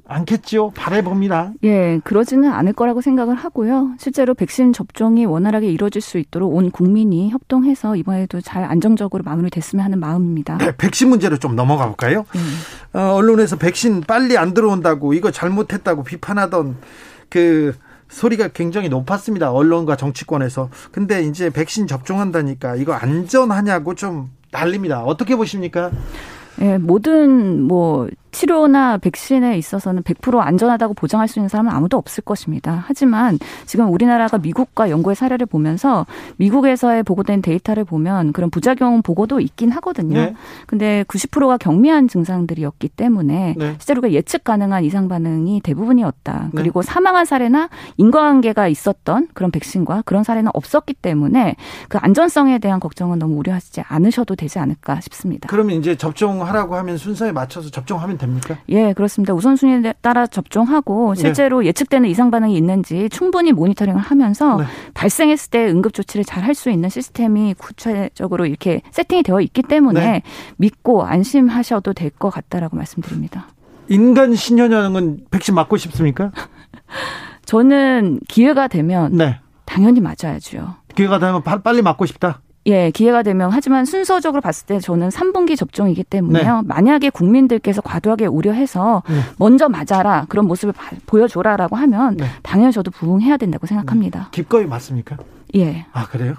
않겠죠. 바래봅니다. 예, 그러지는 않을 거라고 생각을 하고요. 실제로 백신 접종이 원활하게 이루어질 수 있도록 온 국민이 협동해서 이번에도 잘 안정적으로 마무리됐으면 하는 마음입니다. 네, 백신 문제로 좀 넘어가 볼까요? 예. 어, 언론에서 백신 빨리 안 들어온다고 이거 잘못했다고 비판하던 그 소리가 굉장히 높았습니다. 언론과 정치권에서. 근데 이제 백신 접종한다니까 이거 안전하냐고 좀 난립니다. 어떻게 보십니까? 예, 모든 뭐 치료나 백신에 있어서는 100% 안전하다고 보장할 수 있는 사람은 아무도 없을 것입니다. 하지만 지금 우리나라가 미국과 연구의 사례를 보면서 미국에서의 보고된 데이터를 보면 그런 부작용 보고도 있긴 하거든요. 네. 근데 90%가 경미한 증상들이었기 때문에 네. 실제로 그 예측 가능한 이상 반응이 대부분이었다. 네. 그리고 사망한 사례나 인과관계가 있었던 그런 백신과 그런 사례는 없었기 때문에 그 안전성에 대한 걱정은 너무 우려하시지 않으셔도 되지 않을까 싶습니다. 그러면 이제 접종하라고 하면 순서에 맞춰서 접종하면 됩니다. 됩니까? 예, 그렇습니다. 우선순위에 따라 접종하고 네. 실제로 네. 예측되는 이상 반응이 있는지 충분히 모니터링을 하면서 네. 발생했을 때 응급 조치를 잘 할 수 있는 시스템이 구체적으로 이렇게 세팅이 되어 있기 때문에 네. 믿고 안심하셔도 될 것 같다라고 말씀드립니다. 인간 신현영은 백신 맞고 싶습니까? 저는 기회가 되면 네. 당연히 맞아야죠. 기회가 되면 빨리 맞고 싶다. 예, 기회가 되면 하지만 순서적으로 봤을 때 저는 3분기 접종이기 때문에요. 네. 만약에 국민들께서 과도하게 우려해서 네. 먼저 맞아라 그런 모습을 보여줘라라고 하면 네. 당연히 저도 부응해야 된다고 생각합니다. 네. 기꺼이 맞습니까? 예. 아 그래요?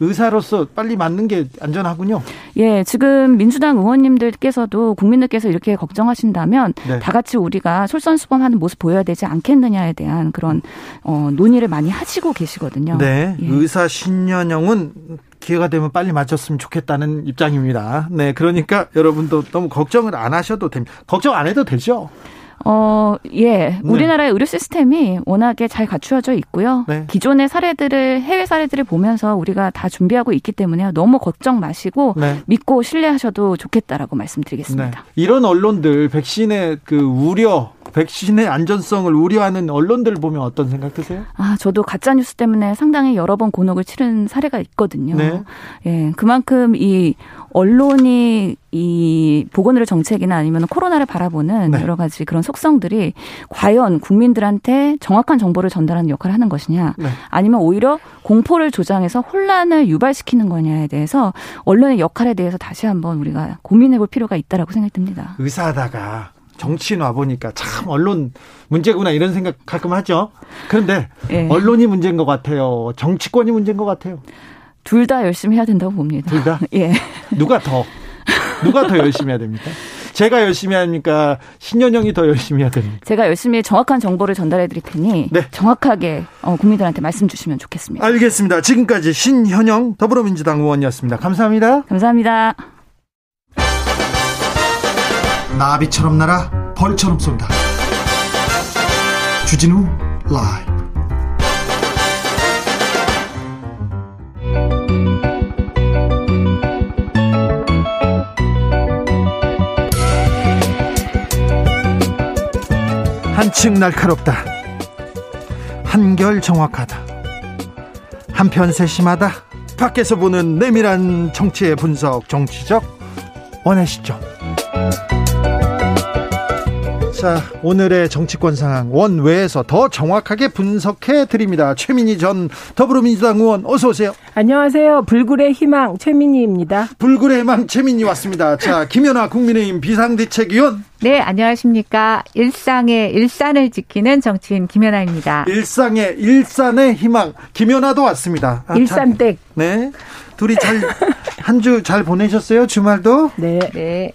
의사로서 빨리 맞는 게 안전하군요. 예, 지금 민주당 의원님들께서도 국민들께서 이렇게 걱정하신다면 네. 다 같이 우리가 솔선수범하는 모습 보여야 되지 않겠느냐에 대한 그런 어, 논의를 많이 하시고 계시거든요. 네, 예. 의사 신년영은 기회가 되면 빨리 맞췄으면 좋겠다는 입장입니다. 네, 그러니까 여러분도 너무 걱정을 안 하셔도 됩니다. 걱정 안 해도 되죠. 어, 예. 네. 우리나라의 의료 시스템이 워낙에 잘 갖추어져 있고요. 네. 기존의 사례들을, 해외 사례들을 보면서 우리가 다 준비하고 있기 때문에 너무 걱정 마시고 네. 믿고 신뢰하셔도 좋겠다라고 말씀드리겠습니다. 네. 이런 언론들, 백신의 그 우려, 백신의 안전성을 우려하는 언론들 보면 어떤 생각 드세요? 아, 저도 가짜 뉴스 때문에 상당히 여러 번 곤혹을 치른 사례가 있거든요. 네. 예, 그만큼 이 언론이 이 보건의료 정책이나 아니면 코로나를 바라보는 네. 여러 가지 그런 속성들이 과연 국민들한테 정확한 정보를 전달하는 역할을 하는 것이냐, 네. 아니면 오히려 공포를 조장해서 혼란을 유발시키는 거냐에 대해서 언론의 역할에 대해서 다시 한번 우리가 고민해 볼 필요가 있다라고 생각됩니다. 의사하다가 정치인 와 보니까 참 언론 문제구나 이런 생각 가끔 하죠. 그런데 네. 언론이 문제인 것 같아요. 정치권이 문제인 것 같아요. 둘 다 열심히 해야 된다고 봅니다. 둘 다? 예. 누가 더? 누가 더 열심히 해야 됩니까? 제가 열심히 합니까? 신현영이 더 열심히 해야 됩니까? 제가 열심히 정확한 정보를 전달해 드릴 테니 네. 정확하게 어, 국민들한테 말씀 주시면 좋겠습니다. 알겠습니다. 지금까지 신현영 더불어민주당 의원이었습니다. 감사합니다. 감사합니다. 나비처럼 날아 벌처럼 쏜다. 주진우 라이브 한층 날카롭다. 한결 정확하다. 한편 세심하다. 밖에서 보는 내밀한 정치의 분석, 정치적 원의 시점. 자, 오늘의 정치권 상황 원외에서 더 정확하게 분석해 드립니다. 최민희 전 더불어민주당 의원 어서 오세요. 안녕하세요. 불굴의 희망 최민희입니다. 불굴의 희망 최민희 왔습니다. 자, 김연아 국민의힘 비상대책위원. 네, 안녕하십니까. 일상의 일산을 지키는 정치인 김연아입니다. 일상의 일산의 희망 김연아도 왔습니다. 아, 일산댁. 네. 둘이 잘 한 주 잘 보내셨어요? 주말도? 네. 네.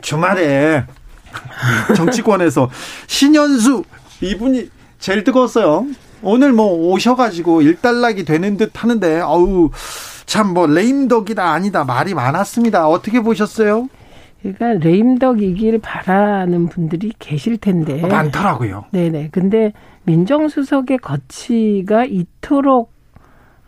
주말에 정치권에서 신현수 이분이 제일 뜨거웠어요. 오늘 뭐 오셔가지고 일단락이 되는 듯 하는데 어우 참 뭐 레임덕이다 아니다 말이 많았습니다. 어떻게 보셨어요? 그러니까 레임덕이길 바라는 분들이 계실 텐데 많더라고요. 네네. 근데 민정수석의 거치가 이토록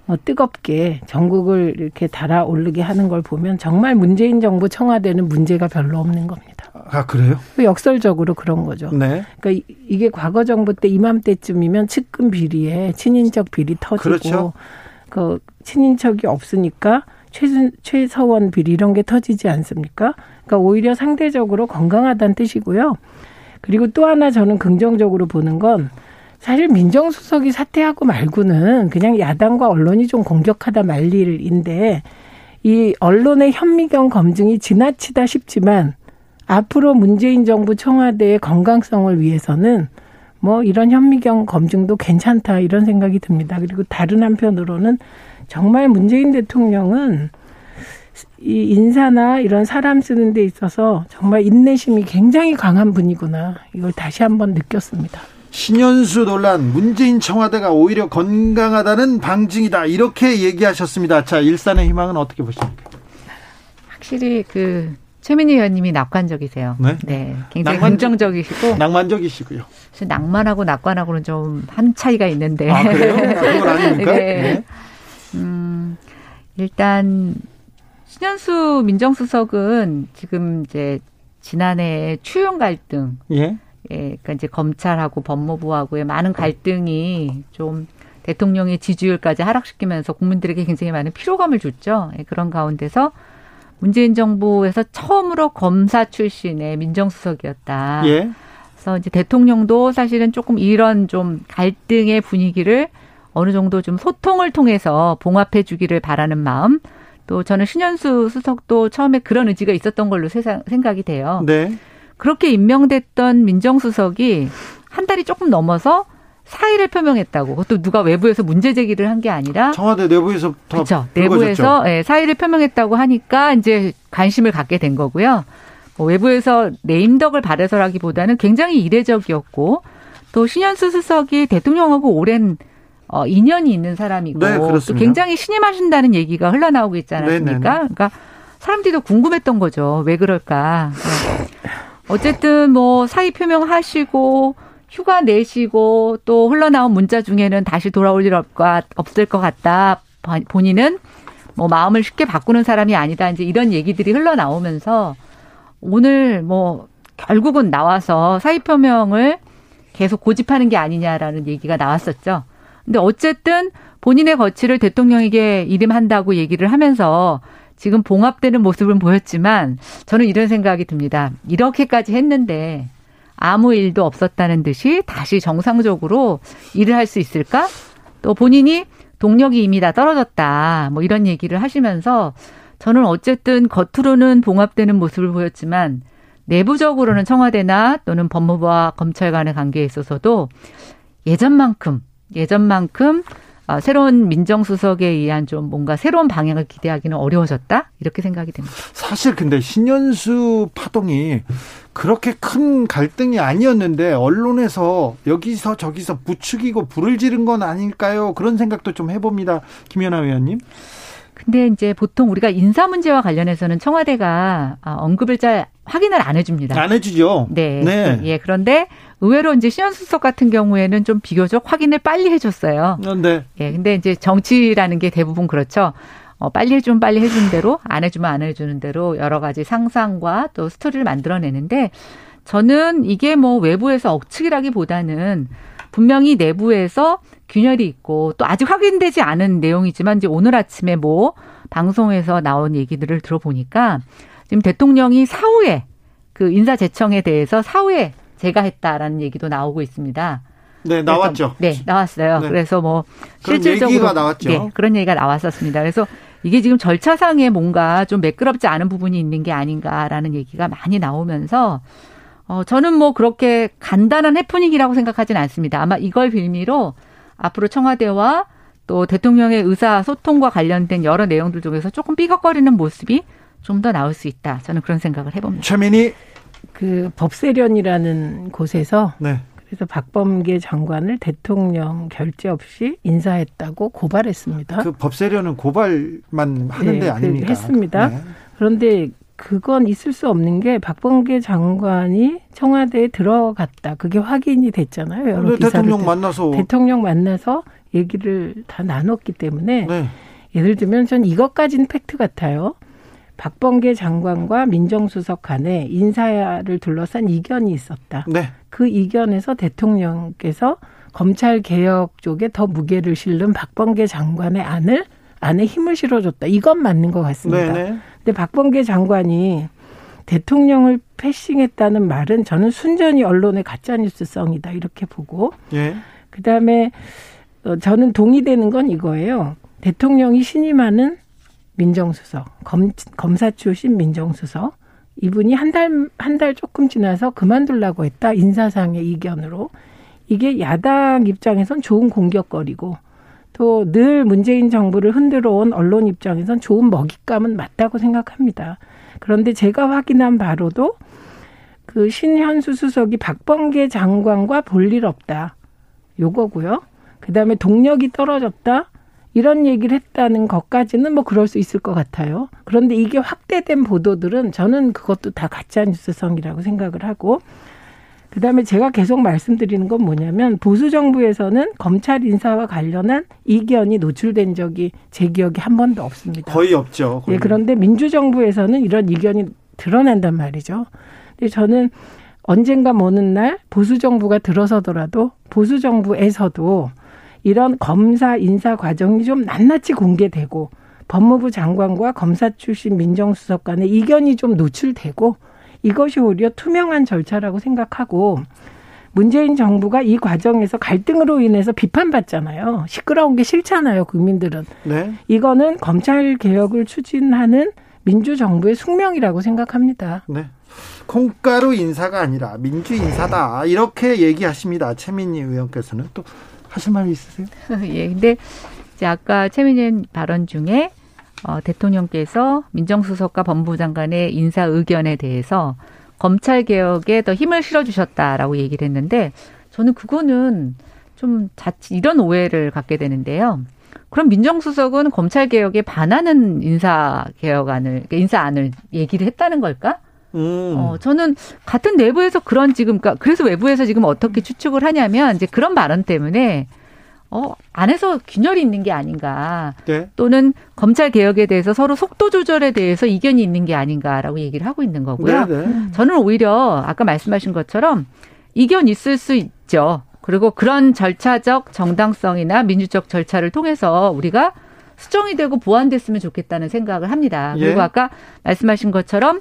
어, 뜨겁게 전국을 이렇게 달아오르게 하는 걸 보면 정말 문재인 정부 청와대는 문제가 별로 없는 겁니다. 아 그래요? 그 역설적으로 그런 거죠. 네. 그러니까 이게 과거 정부 때 이맘때쯤이면 측근 비리에 친인척 비리 터지고 그렇죠. 그 친인척이 없으니까 최순 최서원 비리 이런 게 터지지 않습니까? 그러니까 오히려 상대적으로 건강하다는 뜻이고요. 그리고 또 하나 저는 긍정적으로 보는 건 사실 민정수석이 사퇴하고 말고는 그냥 야당과 언론이 좀 공격하다 말 일인데 이 언론의 현미경 검증이 지나치다 싶지만 앞으로 문재인 정부 청와대의 건강성을 위해서는 뭐 이런 현미경 검증도 괜찮다 이런 생각이 듭니다. 그리고 다른 한편으로는 정말 문재인 대통령은 이 인사나 이런 사람 쓰는 데 있어서 정말 인내심이 굉장히 강한 분이구나. 이걸 다시 한번 느꼈습니다. 신현수 논란 문재인 청와대가 오히려 건강하다는 방증이다 이렇게 얘기하셨습니다. 자 일산의 희망은 어떻게 보십니까? 확실히 그 최민희 의원님이 낙관적이세요. 네, 네 굉장히 낭만, 긍정적이시고 낭만적이시고요. 낭만하고 낙관하고는 좀 한 차이가 있는데. 아 그래요? 그건 아닙니까? 네. 네. 음, 일단 신현수 민정수석은 지금 이제 지난해 추용 갈등. 예. 예, 그러니까 이제 검찰하고 법무부하고의 많은 갈등이 좀 대통령의 지지율까지 하락시키면서 국민들에게 굉장히 많은 피로감을 줬죠. 예, 그런 가운데서 문재인 정부에서 처음으로 검사 출신의 민정수석이었다. 예. 그래서 이제 대통령도 사실은 조금 이런 좀 갈등의 분위기를 어느 정도 좀 소통을 통해서 봉합해 주기를 바라는 마음. 또 저는 신현수 수석도 처음에 그런 의지가 있었던 걸로 생각이 돼요. 네. 그렇게 임명됐던 민정수석이 한 달이 조금 넘어서 사의를 표명했다고. 그것도 누가 외부에서 문제 제기를 한 게 아니라 청와대 내부에서 그렇죠. 내부에서 예, 사의를 표명했다고 하니까 이제 관심을 갖게 된 거고요. 뭐 외부에서 네임덕을 바래서라기보다는 굉장히 이례적이었고 또 신현수 수석이 대통령하고 오랜 어, 인연이 있는 사람이고 네, 또 굉장히 신임하신다는 얘기가 흘러나오고 있지 않았습니까? 네네네. 그러니까 사람들이 도 궁금했던 거죠. 왜 그럴까? 어쨌든 뭐 사의 표명하시고 휴가 내시고 또 흘러나온 문자 중에는 다시 돌아올 일 없을 것 같다. 본인은 뭐 마음을 쉽게 바꾸는 사람이 아니다. 이제 이런 얘기들이 흘러나오면서 오늘 뭐 결국은 나와서 사의 표명을 계속 고집하는 게 아니냐라는 얘기가 나왔었죠. 근데 어쨌든 본인의 거취를 대통령에게 이름한다고 얘기를 하면서 지금 봉합되는 모습은 보였지만 저는 이런 생각이 듭니다. 이렇게까지 했는데 아무 일도 없었다는 듯이 다시 정상적으로 일을 할 수 있을까? 또 본인이 동력이 이미 다 떨어졌다. 뭐 이런 얘기를 하시면서 저는 어쨌든 겉으로는 봉합되는 모습을 보였지만 내부적으로는 청와대나 또는 법무부와 검찰 간의 관계에 있어서도 예전만큼 예전만큼 아, 새로운 민정수석에 의한 좀 뭔가 새로운 방향을 기대하기는 어려워졌다 이렇게 생각이 됩니다. 사실 근데 신현수 파동이 그렇게 큰 갈등이 아니었는데 언론에서 여기서 저기서 부추기고 불을 지른 건 아닐까요? 그런 생각도 좀 해봅니다. 김연아 의원님. 근데 이제 보통 우리가 인사 문제와 관련해서는 청와대가 아, 언급을 잘 확인을 안 해줍니다. 안 해주죠. 네. 네. 예. 그런데 의외로 이제 신현수석 같은 경우에는 좀 비교적 확인을 빨리 해줬어요. 어, 네. 예. 근데 이제 정치라는 게 대부분 그렇죠. 어, 빨리 해주면 빨리 해주는 대로, 안 해주면 안 해주는 대로 여러 가지 상상과 또 스토리를 만들어내는데 저는 이게 뭐 외부에서 억측이라기보다는 분명히 내부에서 균열이 있고 또 아직 확인되지 않은 내용이지만 이제 오늘 아침에 뭐 방송에서 나온 얘기들을 들어보니까 지금 대통령이 사후에 그 인사 제청에 대해서 사후에 제가 했다라는 얘기도 나오고 있습니다. 네, 나왔죠. 네, 나왔어요. 네. 그래서 뭐 실질적으로 얘기가 나왔죠. 네, 그런 얘기가 나왔었습니다. 그래서 이게 지금 절차상에 뭔가 좀 매끄럽지 않은 부분이 있는 게 아닌가라는 얘기가 많이 나오면서 어 저는 뭐 그렇게 간단한 해프닝이라고 생각하지는 않습니다. 아마 이걸 빌미로 앞으로 청와대와 또 대통령의 의사 소통과 관련된 여러 내용들 중에서 조금 삐걱거리는 모습이 좀 더 나올 수 있다. 저는 그런 생각을 해봅니다. 최민희 그 법세련이라는 곳에서 네. 그래서 박범계 장관을 대통령 결재 없이 인사했다고 고발했습니다. 그 법세련은 고발만 하는데 네, 아닙니까? 그 했습니다. 네. 그런데 그건 있을 수 없는 게 박범계 장관이 청와대에 들어갔다. 그게 확인이 됐잖아요. 여러 대통령 만나서 대통령 만나서 얘기를 다 나눴기 때문에 네. 예를 들면 전 이것까지는 팩트 같아요. 박범계 장관과 민정수석 간에 인사를 둘러싼 이견이 있었다. 네. 그 이견에서 대통령께서 검찰 개혁 쪽에 더 무게를 실는 박범계 장관의 안을 안에 힘을 실어줬다. 이건 맞는 것 같습니다. 네네. 근데 박범계 장관이 대통령을 패싱했다는 말은 저는 순전히 언론의 가짜뉴스성이다 이렇게 보고 예. 그다음에 어, 저는 동의되는 건 이거예요. 대통령이 신임하는 민정수석, 검, 검사 출신 민정수석. 이분이 한 달, 한 달 조금 지나서 그만둘라고 했다. 인사상의 이견으로. 이게 야당 입장에선 좋은 공격거리고 또 늘 문재인 정부를 흔들어 온 언론 입장에선 좋은 먹잇감은 맞다고 생각합니다. 그런데 제가 확인한 바로도 그 신현수 수석이 박범계 장관과 볼 일 없다. 요거고요. 그다음에 동력이 떨어졌다. 이런 얘기를 했다는 것까지는 뭐 그럴 수 있을 것 같아요. 그런데 이게 확대된 보도들은 저는 그것도 다 가짜 뉴스성이라고 생각을 하고 그다음에 제가 계속 말씀드리는 건 뭐냐면 보수 정부에서는 검찰 인사와 관련한 이견이 노출된 적이 제 기억에 한 번도 없습니다. 거의 없죠. 거의. 예, 그런데 민주 정부에서는 이런 이견이 드러난단 말이죠. 근데 저는 언젠가 모느 날 보수 정부가 들어서더라도 보수 정부에서도 이런 검사 인사 과정이 좀 낱낱이 공개되고 법무부 장관과 검사 출신 민정수석 간의 이견이 좀 노출되고 이것이 오히려 투명한 절차라고 생각하고 문재인 정부가 이 과정에서 갈등으로 인해서 비판받잖아요. 시끄러운 게 싫잖아요, 국민들은. 네. 이거는 검찰 개혁을 추진하는 민주정부의 숙명이라고 생각합니다. 네. 콩가루 인사가 아니라 민주 인사다. 이렇게 얘기하십니다. 최민희 의원께서는 또 하실 말이 있으세요? 예. 근데 이제 아까 최민희 발언 중에 어, 대통령께서 민정수석과 법무부 장관의 인사 의견에 대해서 검찰 개혁에 더 힘을 실어 주셨다라고 얘기를 했는데 저는 그거는 좀 자칫 이런 오해를 갖게 되는데요. 그럼 민정수석은 검찰 개혁에 반하는 인사 개혁안을 인사안을 얘기를 했다는 걸까? 음. 어, 저는 같은 내부에서 그런 지금 그러니까 그래서 외부에서 지금 어떻게 추측을 하냐면 이제 그런 발언 때문에 어, 안에서 균열이 있는 게 아닌가. 네. 또는 검찰 개혁에 대해서 서로 속도 조절에 대해서 이견이 있는 게 아닌가라고 얘기를 하고 있는 거고요. 네, 네. 저는 오히려 아까 말씀하신 것처럼 이견 있을 수 있죠. 그리고 그런 절차적 정당성이나 민주적 절차를 통해서 우리가 수정이 되고 보완됐으면 좋겠다는 생각을 합니다. 그리고 예. 아까 말씀하신 것처럼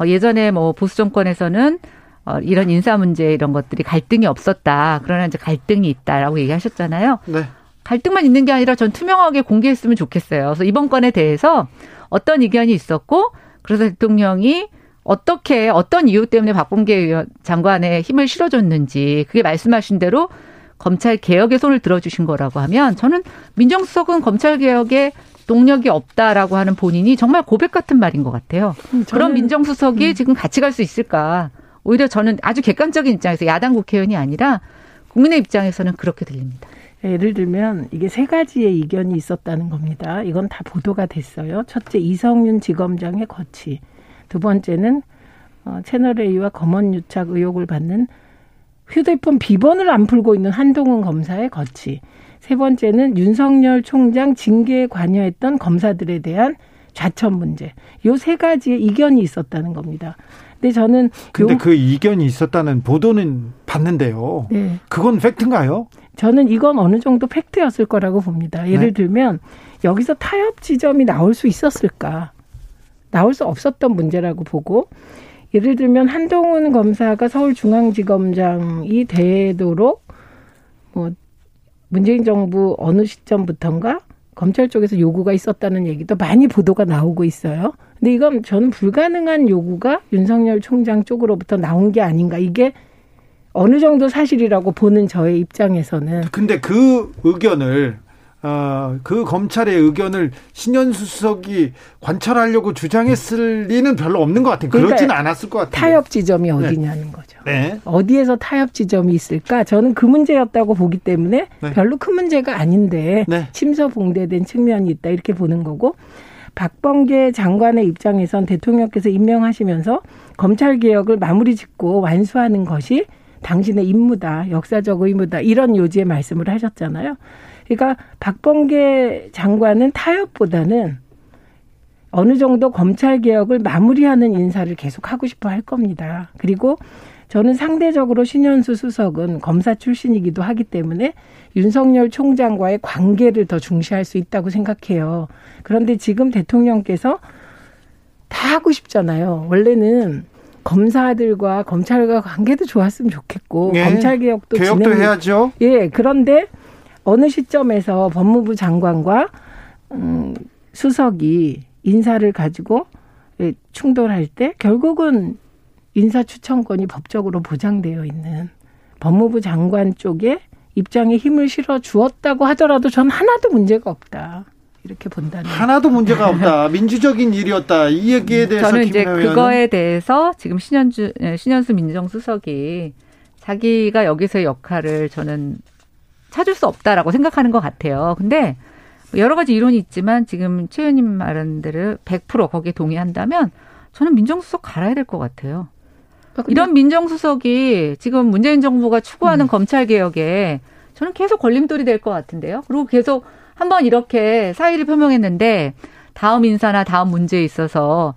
어, 예전에 뭐 보수 정권에서는 어, 이런 인사 문제 이런 것들이 갈등이 없었다. 그러나 이제 갈등이 있다라고 얘기하셨잖아요. 네. 갈등만 있는 게 아니라 전 투명하게 공개했으면 좋겠어요. 그래서 이번 건에 대해서 어떤 의견이 있었고 그래서 대통령이 어떻게 어떤 이유 때문에 박범계 장관의 힘을 실어줬는지 그게 말씀하신 대로 검찰 개혁에 손을 들어주신 거라고 하면 저는 민정수석은 검찰 개혁에 동력이 없다라고 하는 본인이 정말 고백 같은 말인 것 같아요. 음, 그런 민정수석이 음. 지금 같이 갈 수 있을까? 오히려 저는 아주 객관적인 입장에서 야당 국회의원이 아니라 국민의 입장에서는 그렇게 들립니다. 예를 들면 이게 세 가지의 이견이 있었다는 겁니다. 이건 다 보도가 됐어요. 첫째 이성윤 지검장의 거취. 두 번째는 어, 채널 A와 검언 유착 의혹을 받는 휴대폰 비번을 안 풀고 있는 한동훈 검사의 거취. 세 번째는 윤석열 총장 징계에 관여했던 검사들에 대한 좌천 문제. 요 세 가지의 이견이 있었다는 겁니다. 근데 저는 근데 그 이견이 있었다는 보도는 봤는데요. 네. 그건 팩트인가요? 저는 이건 어느 정도 팩트였을 거라고 봅니다. 예를 네. 들면 여기서 타협 지점이 나올 수 있었을까? 나올 수 없었던 문제라고 보고 예를 들면 한동훈 검사가 서울중앙지검장이 되도록 뭐 문재인 정부 어느 시점부터인가 검찰 쪽에서 요구가 있었다는 얘기도 많이 보도가 나오고 있어요. 근데 이건 저는 불가능한 요구가 윤석열 총장 쪽으로부터 나온 게 아닌가. 이게 어느 정도 사실이라고 보는 저의 입장에서는. 근데 그 의견을 어, 그 검찰의 의견을 신현수 수석이 관철하려고 주장했을 리는 별로 없는 것 같아요. 그러니까 그렇지는 않았을 것 같아요. 타협 지점이 네. 어디냐는 네. 거죠. 네. 어디에서 타협 지점이 있을까? 저는 그 문제였다고 보기 때문에 네. 별로 큰 문제가 아닌데 네. 침서봉대된 측면이 있다 이렇게 보는 거고 박범계 장관의 입장에선 대통령께서 임명하시면서 검찰 개혁을 마무리 짓고 완수하는 것이 당신의 임무다, 역사적 의무다 이런 요지의 말씀을 하셨잖아요. 그러니까 박범계 장관은 타협보다는 어느 정도 검찰 개혁을 마무리하는 인사를 계속 하고 싶어 할 겁니다. 그리고 저는 상대적으로 신현수 수석은 검사 출신이기도 하기 때문에 윤석열 총장과의 관계를 더 중시할 수 있다고 생각해요. 그런데 지금 대통령께서 다 하고 싶잖아요. 원래는 검사들과 검찰과 관계도 좋았으면 좋겠고 예, 검찰 개혁도 개혁도 진행... 해야죠. 예, 그런데 어느 시점에서 법무부 장관과 음, 수석이 인사를 가지고 충돌할 때 결국은 인사추천권이 법적으로 보장되어 있는 법무부 장관 쪽에 입장에 힘을 실어 주었다고 하더라도 전 하나도 문제가 없다. 이렇게 본다는 하나도 문제가 없다. 민주적인 일이었다. 이 얘기에 대해서 저는 이제 그거에 대해서 지금 신현주 예, 신현수 민정수석이 자기가 여기서의 역할을 저는 찾을 수 없다라고 생각하는 것 같아요. 근데 여러 가지 이론이 있지만 지금 최 의원님 말한 대로 100% 거기에 동의한다면 저는 민정수석 갈아야 될 것 같아요. 아, 이런 민정수석이 지금 문재인 정부가 추구하는 음. 검찰 개혁에 저는 계속 걸림돌이 될 것 같은데요. 그리고 계속 한번 이렇게 사의를 표명했는데 다음 인사나 다음 문제에 있어서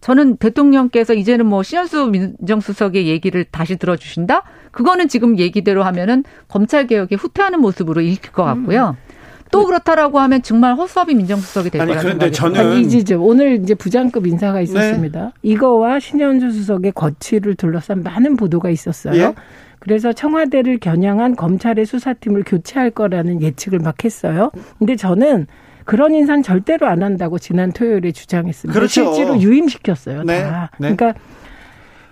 저는 대통령께서 이제는 뭐 신현수 민정수석의 얘기를 다시 들어주신다? 그거는 지금 얘기대로 하면은 검찰 개혁에 후퇴하는 모습으로 읽힐 것 같고요. 음. 또 그렇다라고 하면 정말 허수아비 민정수석이 될 거라는 그런데 저는 이지죠. 오늘 이제 부장급 인사가 네. 있었습니다. 네. 이거와 신현주 수석의 거취를 둘러싼 많은 보도가 있었어요. 예? 그래서 청와대를 겨냥한 검찰의 수사팀을 교체할 거라는 예측을 막 했어요. 근데 저는 그런 인사는 절대로 안 한다고 지난 토요일에 주장했습니다. 그렇죠. 실제로 유임시켰어요. 네. 다. 네. 그러니까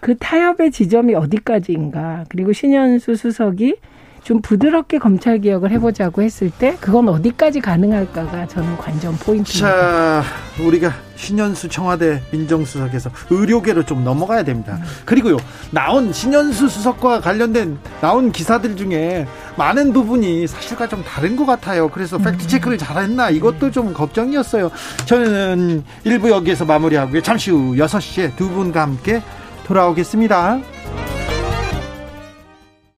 그 타협의 지점이 어디까지인가. 그리고 신현수 수석이 좀 부드럽게 검찰 개혁을 해보자고 했을 때 그건 어디까지 가능할까가 저는 관전 포인트입니다. 자, 우리가 신현수 청와대 민정수석에서 의료계로 좀 넘어가야 됩니다. 음. 그리고요, 나온 신현수 수석과 관련된 나온 기사들 중에 많은 부분이 사실과 좀 다른 것 같아요. 그래서 음. 팩트 체크를 잘했나 이것도 좀 걱정이었어요. 저는 일부 여기에서 마무리하고요. 잠시 후 6시에 두 분과 함께 돌아오겠습니다.